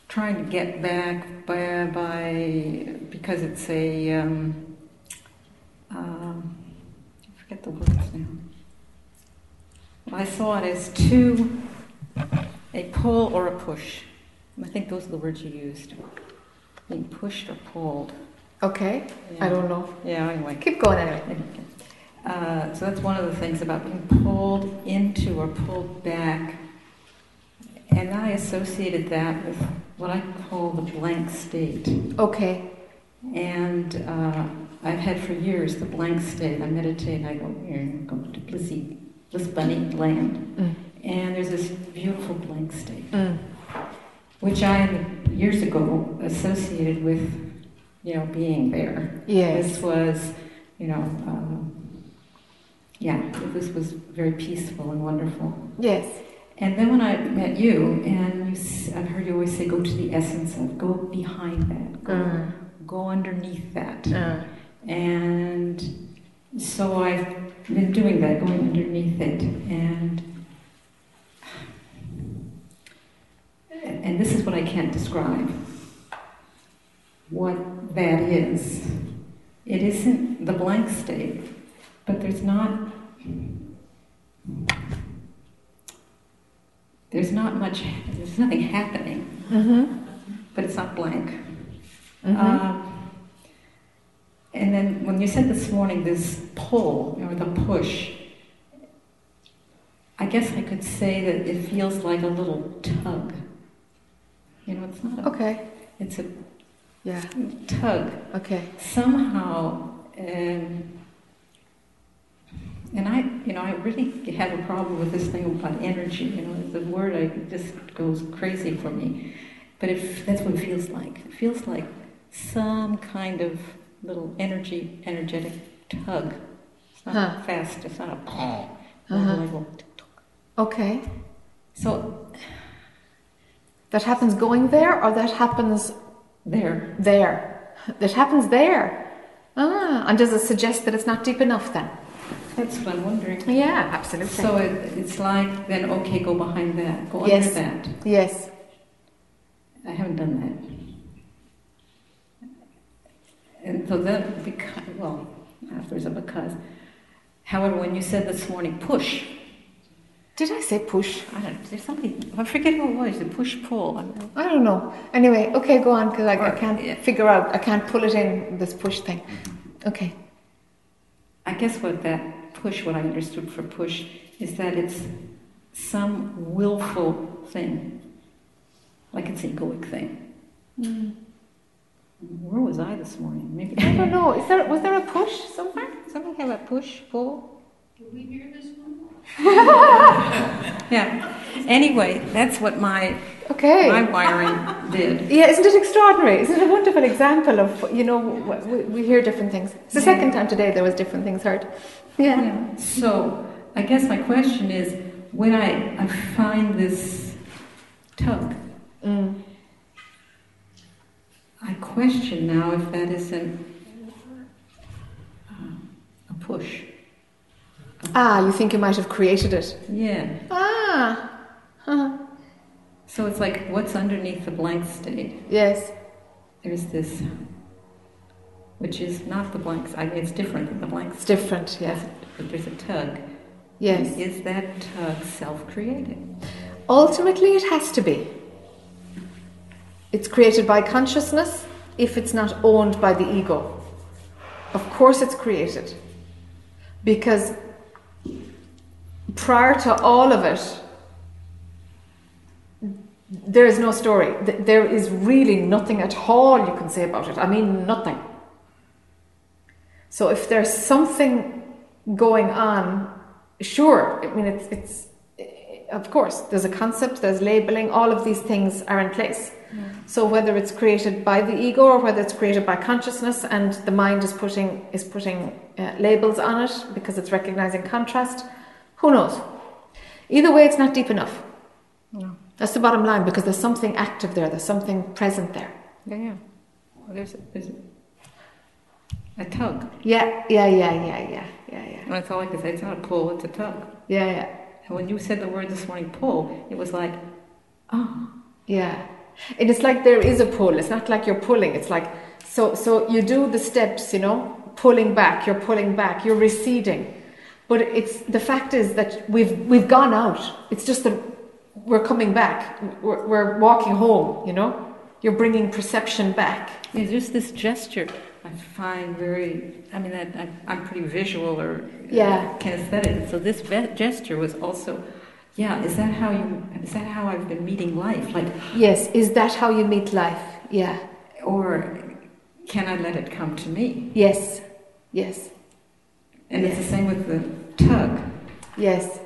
trying to get back by, by because it's a um, um, I forget the words now. I saw it as two, a pull or a push. I think those are the words you used. Being pushed or pulled. Okay, I don't know. Yeah. Anyway. Keep going anyway. Uh, so that's one of the things about being pulled into or pulled back. And I associated that with what I call the blank state. Okay. And uh, I've had for years the blank state. I meditate, I go here, go to blissy, bliss bunny land. Mm. And there's this beautiful blank state, Mm. which I years ago associated with, you know, being there. Yes. This was you know, um, yeah, this was very peaceful and wonderful. Yes. And then when I met you, and you, I've heard you always say, go to the essence of, go behind that, go, Mm. go underneath that. Mm. And so I've been doing that, going underneath it, and and this is what I can't describe. What that is, it isn't the blank state, but there's not there's not much, there's nothing happening, Mm-hmm. but it's not blank. Mm-hmm. Um, and then when you said this morning this pull or the push, I guess I could say that it feels like a little tug. You know, it's not a, okay. it's a Yeah. tug. Okay. Somehow, um, and I, you know, I really have a problem with this thing about energy. You know, the word I just goes crazy for me. But if that's what it feels like. It feels like some kind of little energy, energetic tug. It's not Huh. fast. It's not a Uh-huh. Okay. So That happens going there, or that happens there, there? That happens there. Ah, and does it suggest that it's not deep enough then? that's what I'm wondering. Yeah, absolutely. So it, it's like then okay, go behind that, go Yes. under that. yes. I haven't done that. And so then, because, well, there's a because. However, when you said this morning, push, Did I say push? I don't there's something, I forget who it was, the push pull. I don't know. Anyway, okay, go on, because I, I can't yeah. figure out, I can't pull it in, this push thing. Mm-hmm. Okay. I guess what that push, what I understood for push, is that it's some willful thing, like it's an egoic thing. Mm. Where was I this morning? Maybe. I don't know. Is there, was there a push somewhere? Somebody have a push pull? Did we hear this one? Yeah. Anyway, that's what my Okay. my wiring did. Yeah, isn't it extraordinary? Isn't it a wonderful example of, you know, w- we, we hear different things. It's the second time today there was different things heard. Yeah. Yeah. So I guess my question is, when I, I find this tug, Mm. I question now if that isn't uh, a push. Ah, you think you might have created it. Yeah. Ah. Huh. So it's like what's underneath the blank state? Yes. There's this, which is not the blank. I mean, it's different than the blank It's different, yeah. But there's a tug. Yes. Is that tug self-created? Ultimately, it has to be. It's created by consciousness if it's not owned by the ego. Of course, it's created. Because prior to all of it, there is no story. There is really nothing at all you can say about it. I mean, nothing. So if there's something going on, sure. I mean, it's it's of course there's a concept, there's labeling. All of these things are in place. So whether it's created by the ego or whether it's created by consciousness, and the mind is putting is putting uh, labels on it because it's recognizing contrast, who knows? Either way, it's not deep enough. No. That's the bottom line because there's something active there. There's something present there. Yeah, yeah. Well, there's a, there's a, a tug. Yeah, yeah, yeah, yeah, yeah, yeah, yeah, And that's all I can say. It's not a pull, it's a tug. yeah, yeah. And when you said the word this morning, pull, it was like, oh, Yeah. And it's like there is a pull. It's not like you're pulling. It's like so so you do the steps, you know, pulling back, you're pulling back, you're receding. But it's the fact is that we've we've gone out. It's just that we're coming back. We're, we're walking home, you know? You're bringing perception back. it's just this gesture I find very, I mean, that I, I'm pretty visual or uh, Yeah. kinesthetic. So this ve- gesture was also, yeah, is that how you, is that how I've been meeting life? Like, Yes, is that how you meet life? Yeah. or can I let it come to me? Yes. Yes. And it's the same with the tug. Yes.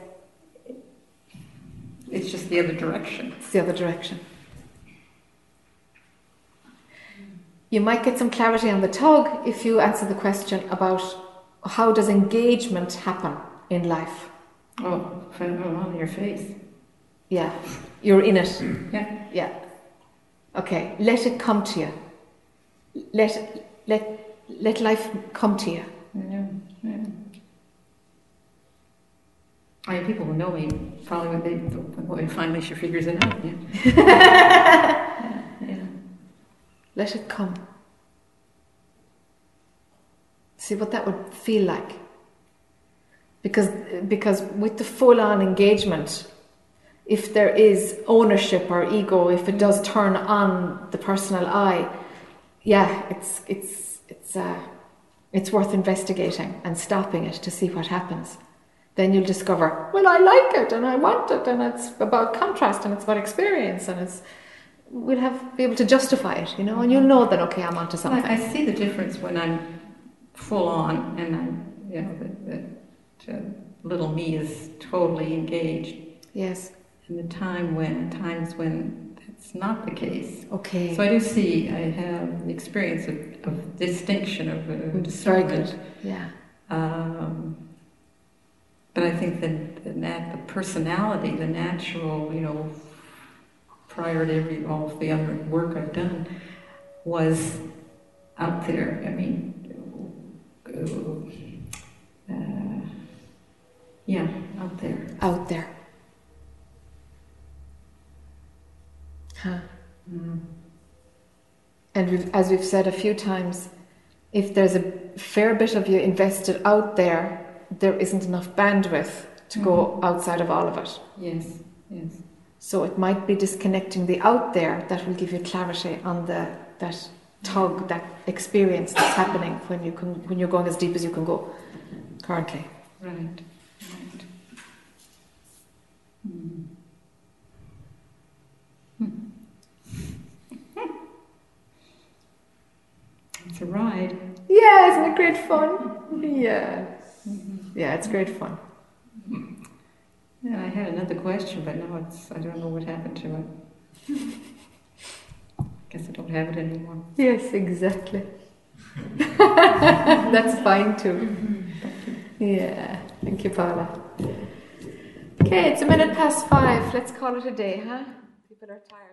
It's just the other direction. It's the other direction. You might get some clarity on the tug if you answer the question about how does engagement happen in life? Oh, on your face. Yeah, you're in it. Yeah. Yeah. Okay, let it come to you. Let let let life come to you. Yeah, yeah. I mean, people who know me probably when they when finally she figures it out. Yeah. yeah, yeah. Let it come. See what that would feel like. Because because with the full on engagement, if there is ownership or ego, if it does turn on the personal I, yeah, it's it's it's uh, it's worth investigating and stopping it to see what happens. Then you'll discover, well, I like it and I want it, and it's about contrast and it's about experience, and it's we'll have be able to justify it, you know, and you'll know that okay, I'm onto something. I, I see the difference when I'm full on and I'm, you know, the, the uh, little me is totally engaged. Yes. And the time when times when that's not the case. Okay. So I do see, I have the experience of, of distinction of uh, Very discernment. good. Yeah. Um, but I think that the, nat- the personality, the natural, you know, prior to every all of the other work I've done, was out there. I mean, uh, yeah, out there. Out there. Huh. Mm. And we've, as we've said a few times, if there's a fair bit of you invested out there, there isn't enough bandwidth to go outside of all of it. Yes, yes. So it might be disconnecting the out there that will give you clarity on the that tug, that experience that's happening when you can when you're going as deep as you can go currently. Right. Mm. It's a ride. Yeah, isn't it great fun? Yeah. Yeah, it's great fun. Yeah, I had another question, but now it's I don't know what happened to it. Guess I don't have it anymore. Yes, exactly. That's fine too. Yeah. Thank you, Paula. Okay, it's a minute past five. Let's call it a day, huh? People are tired.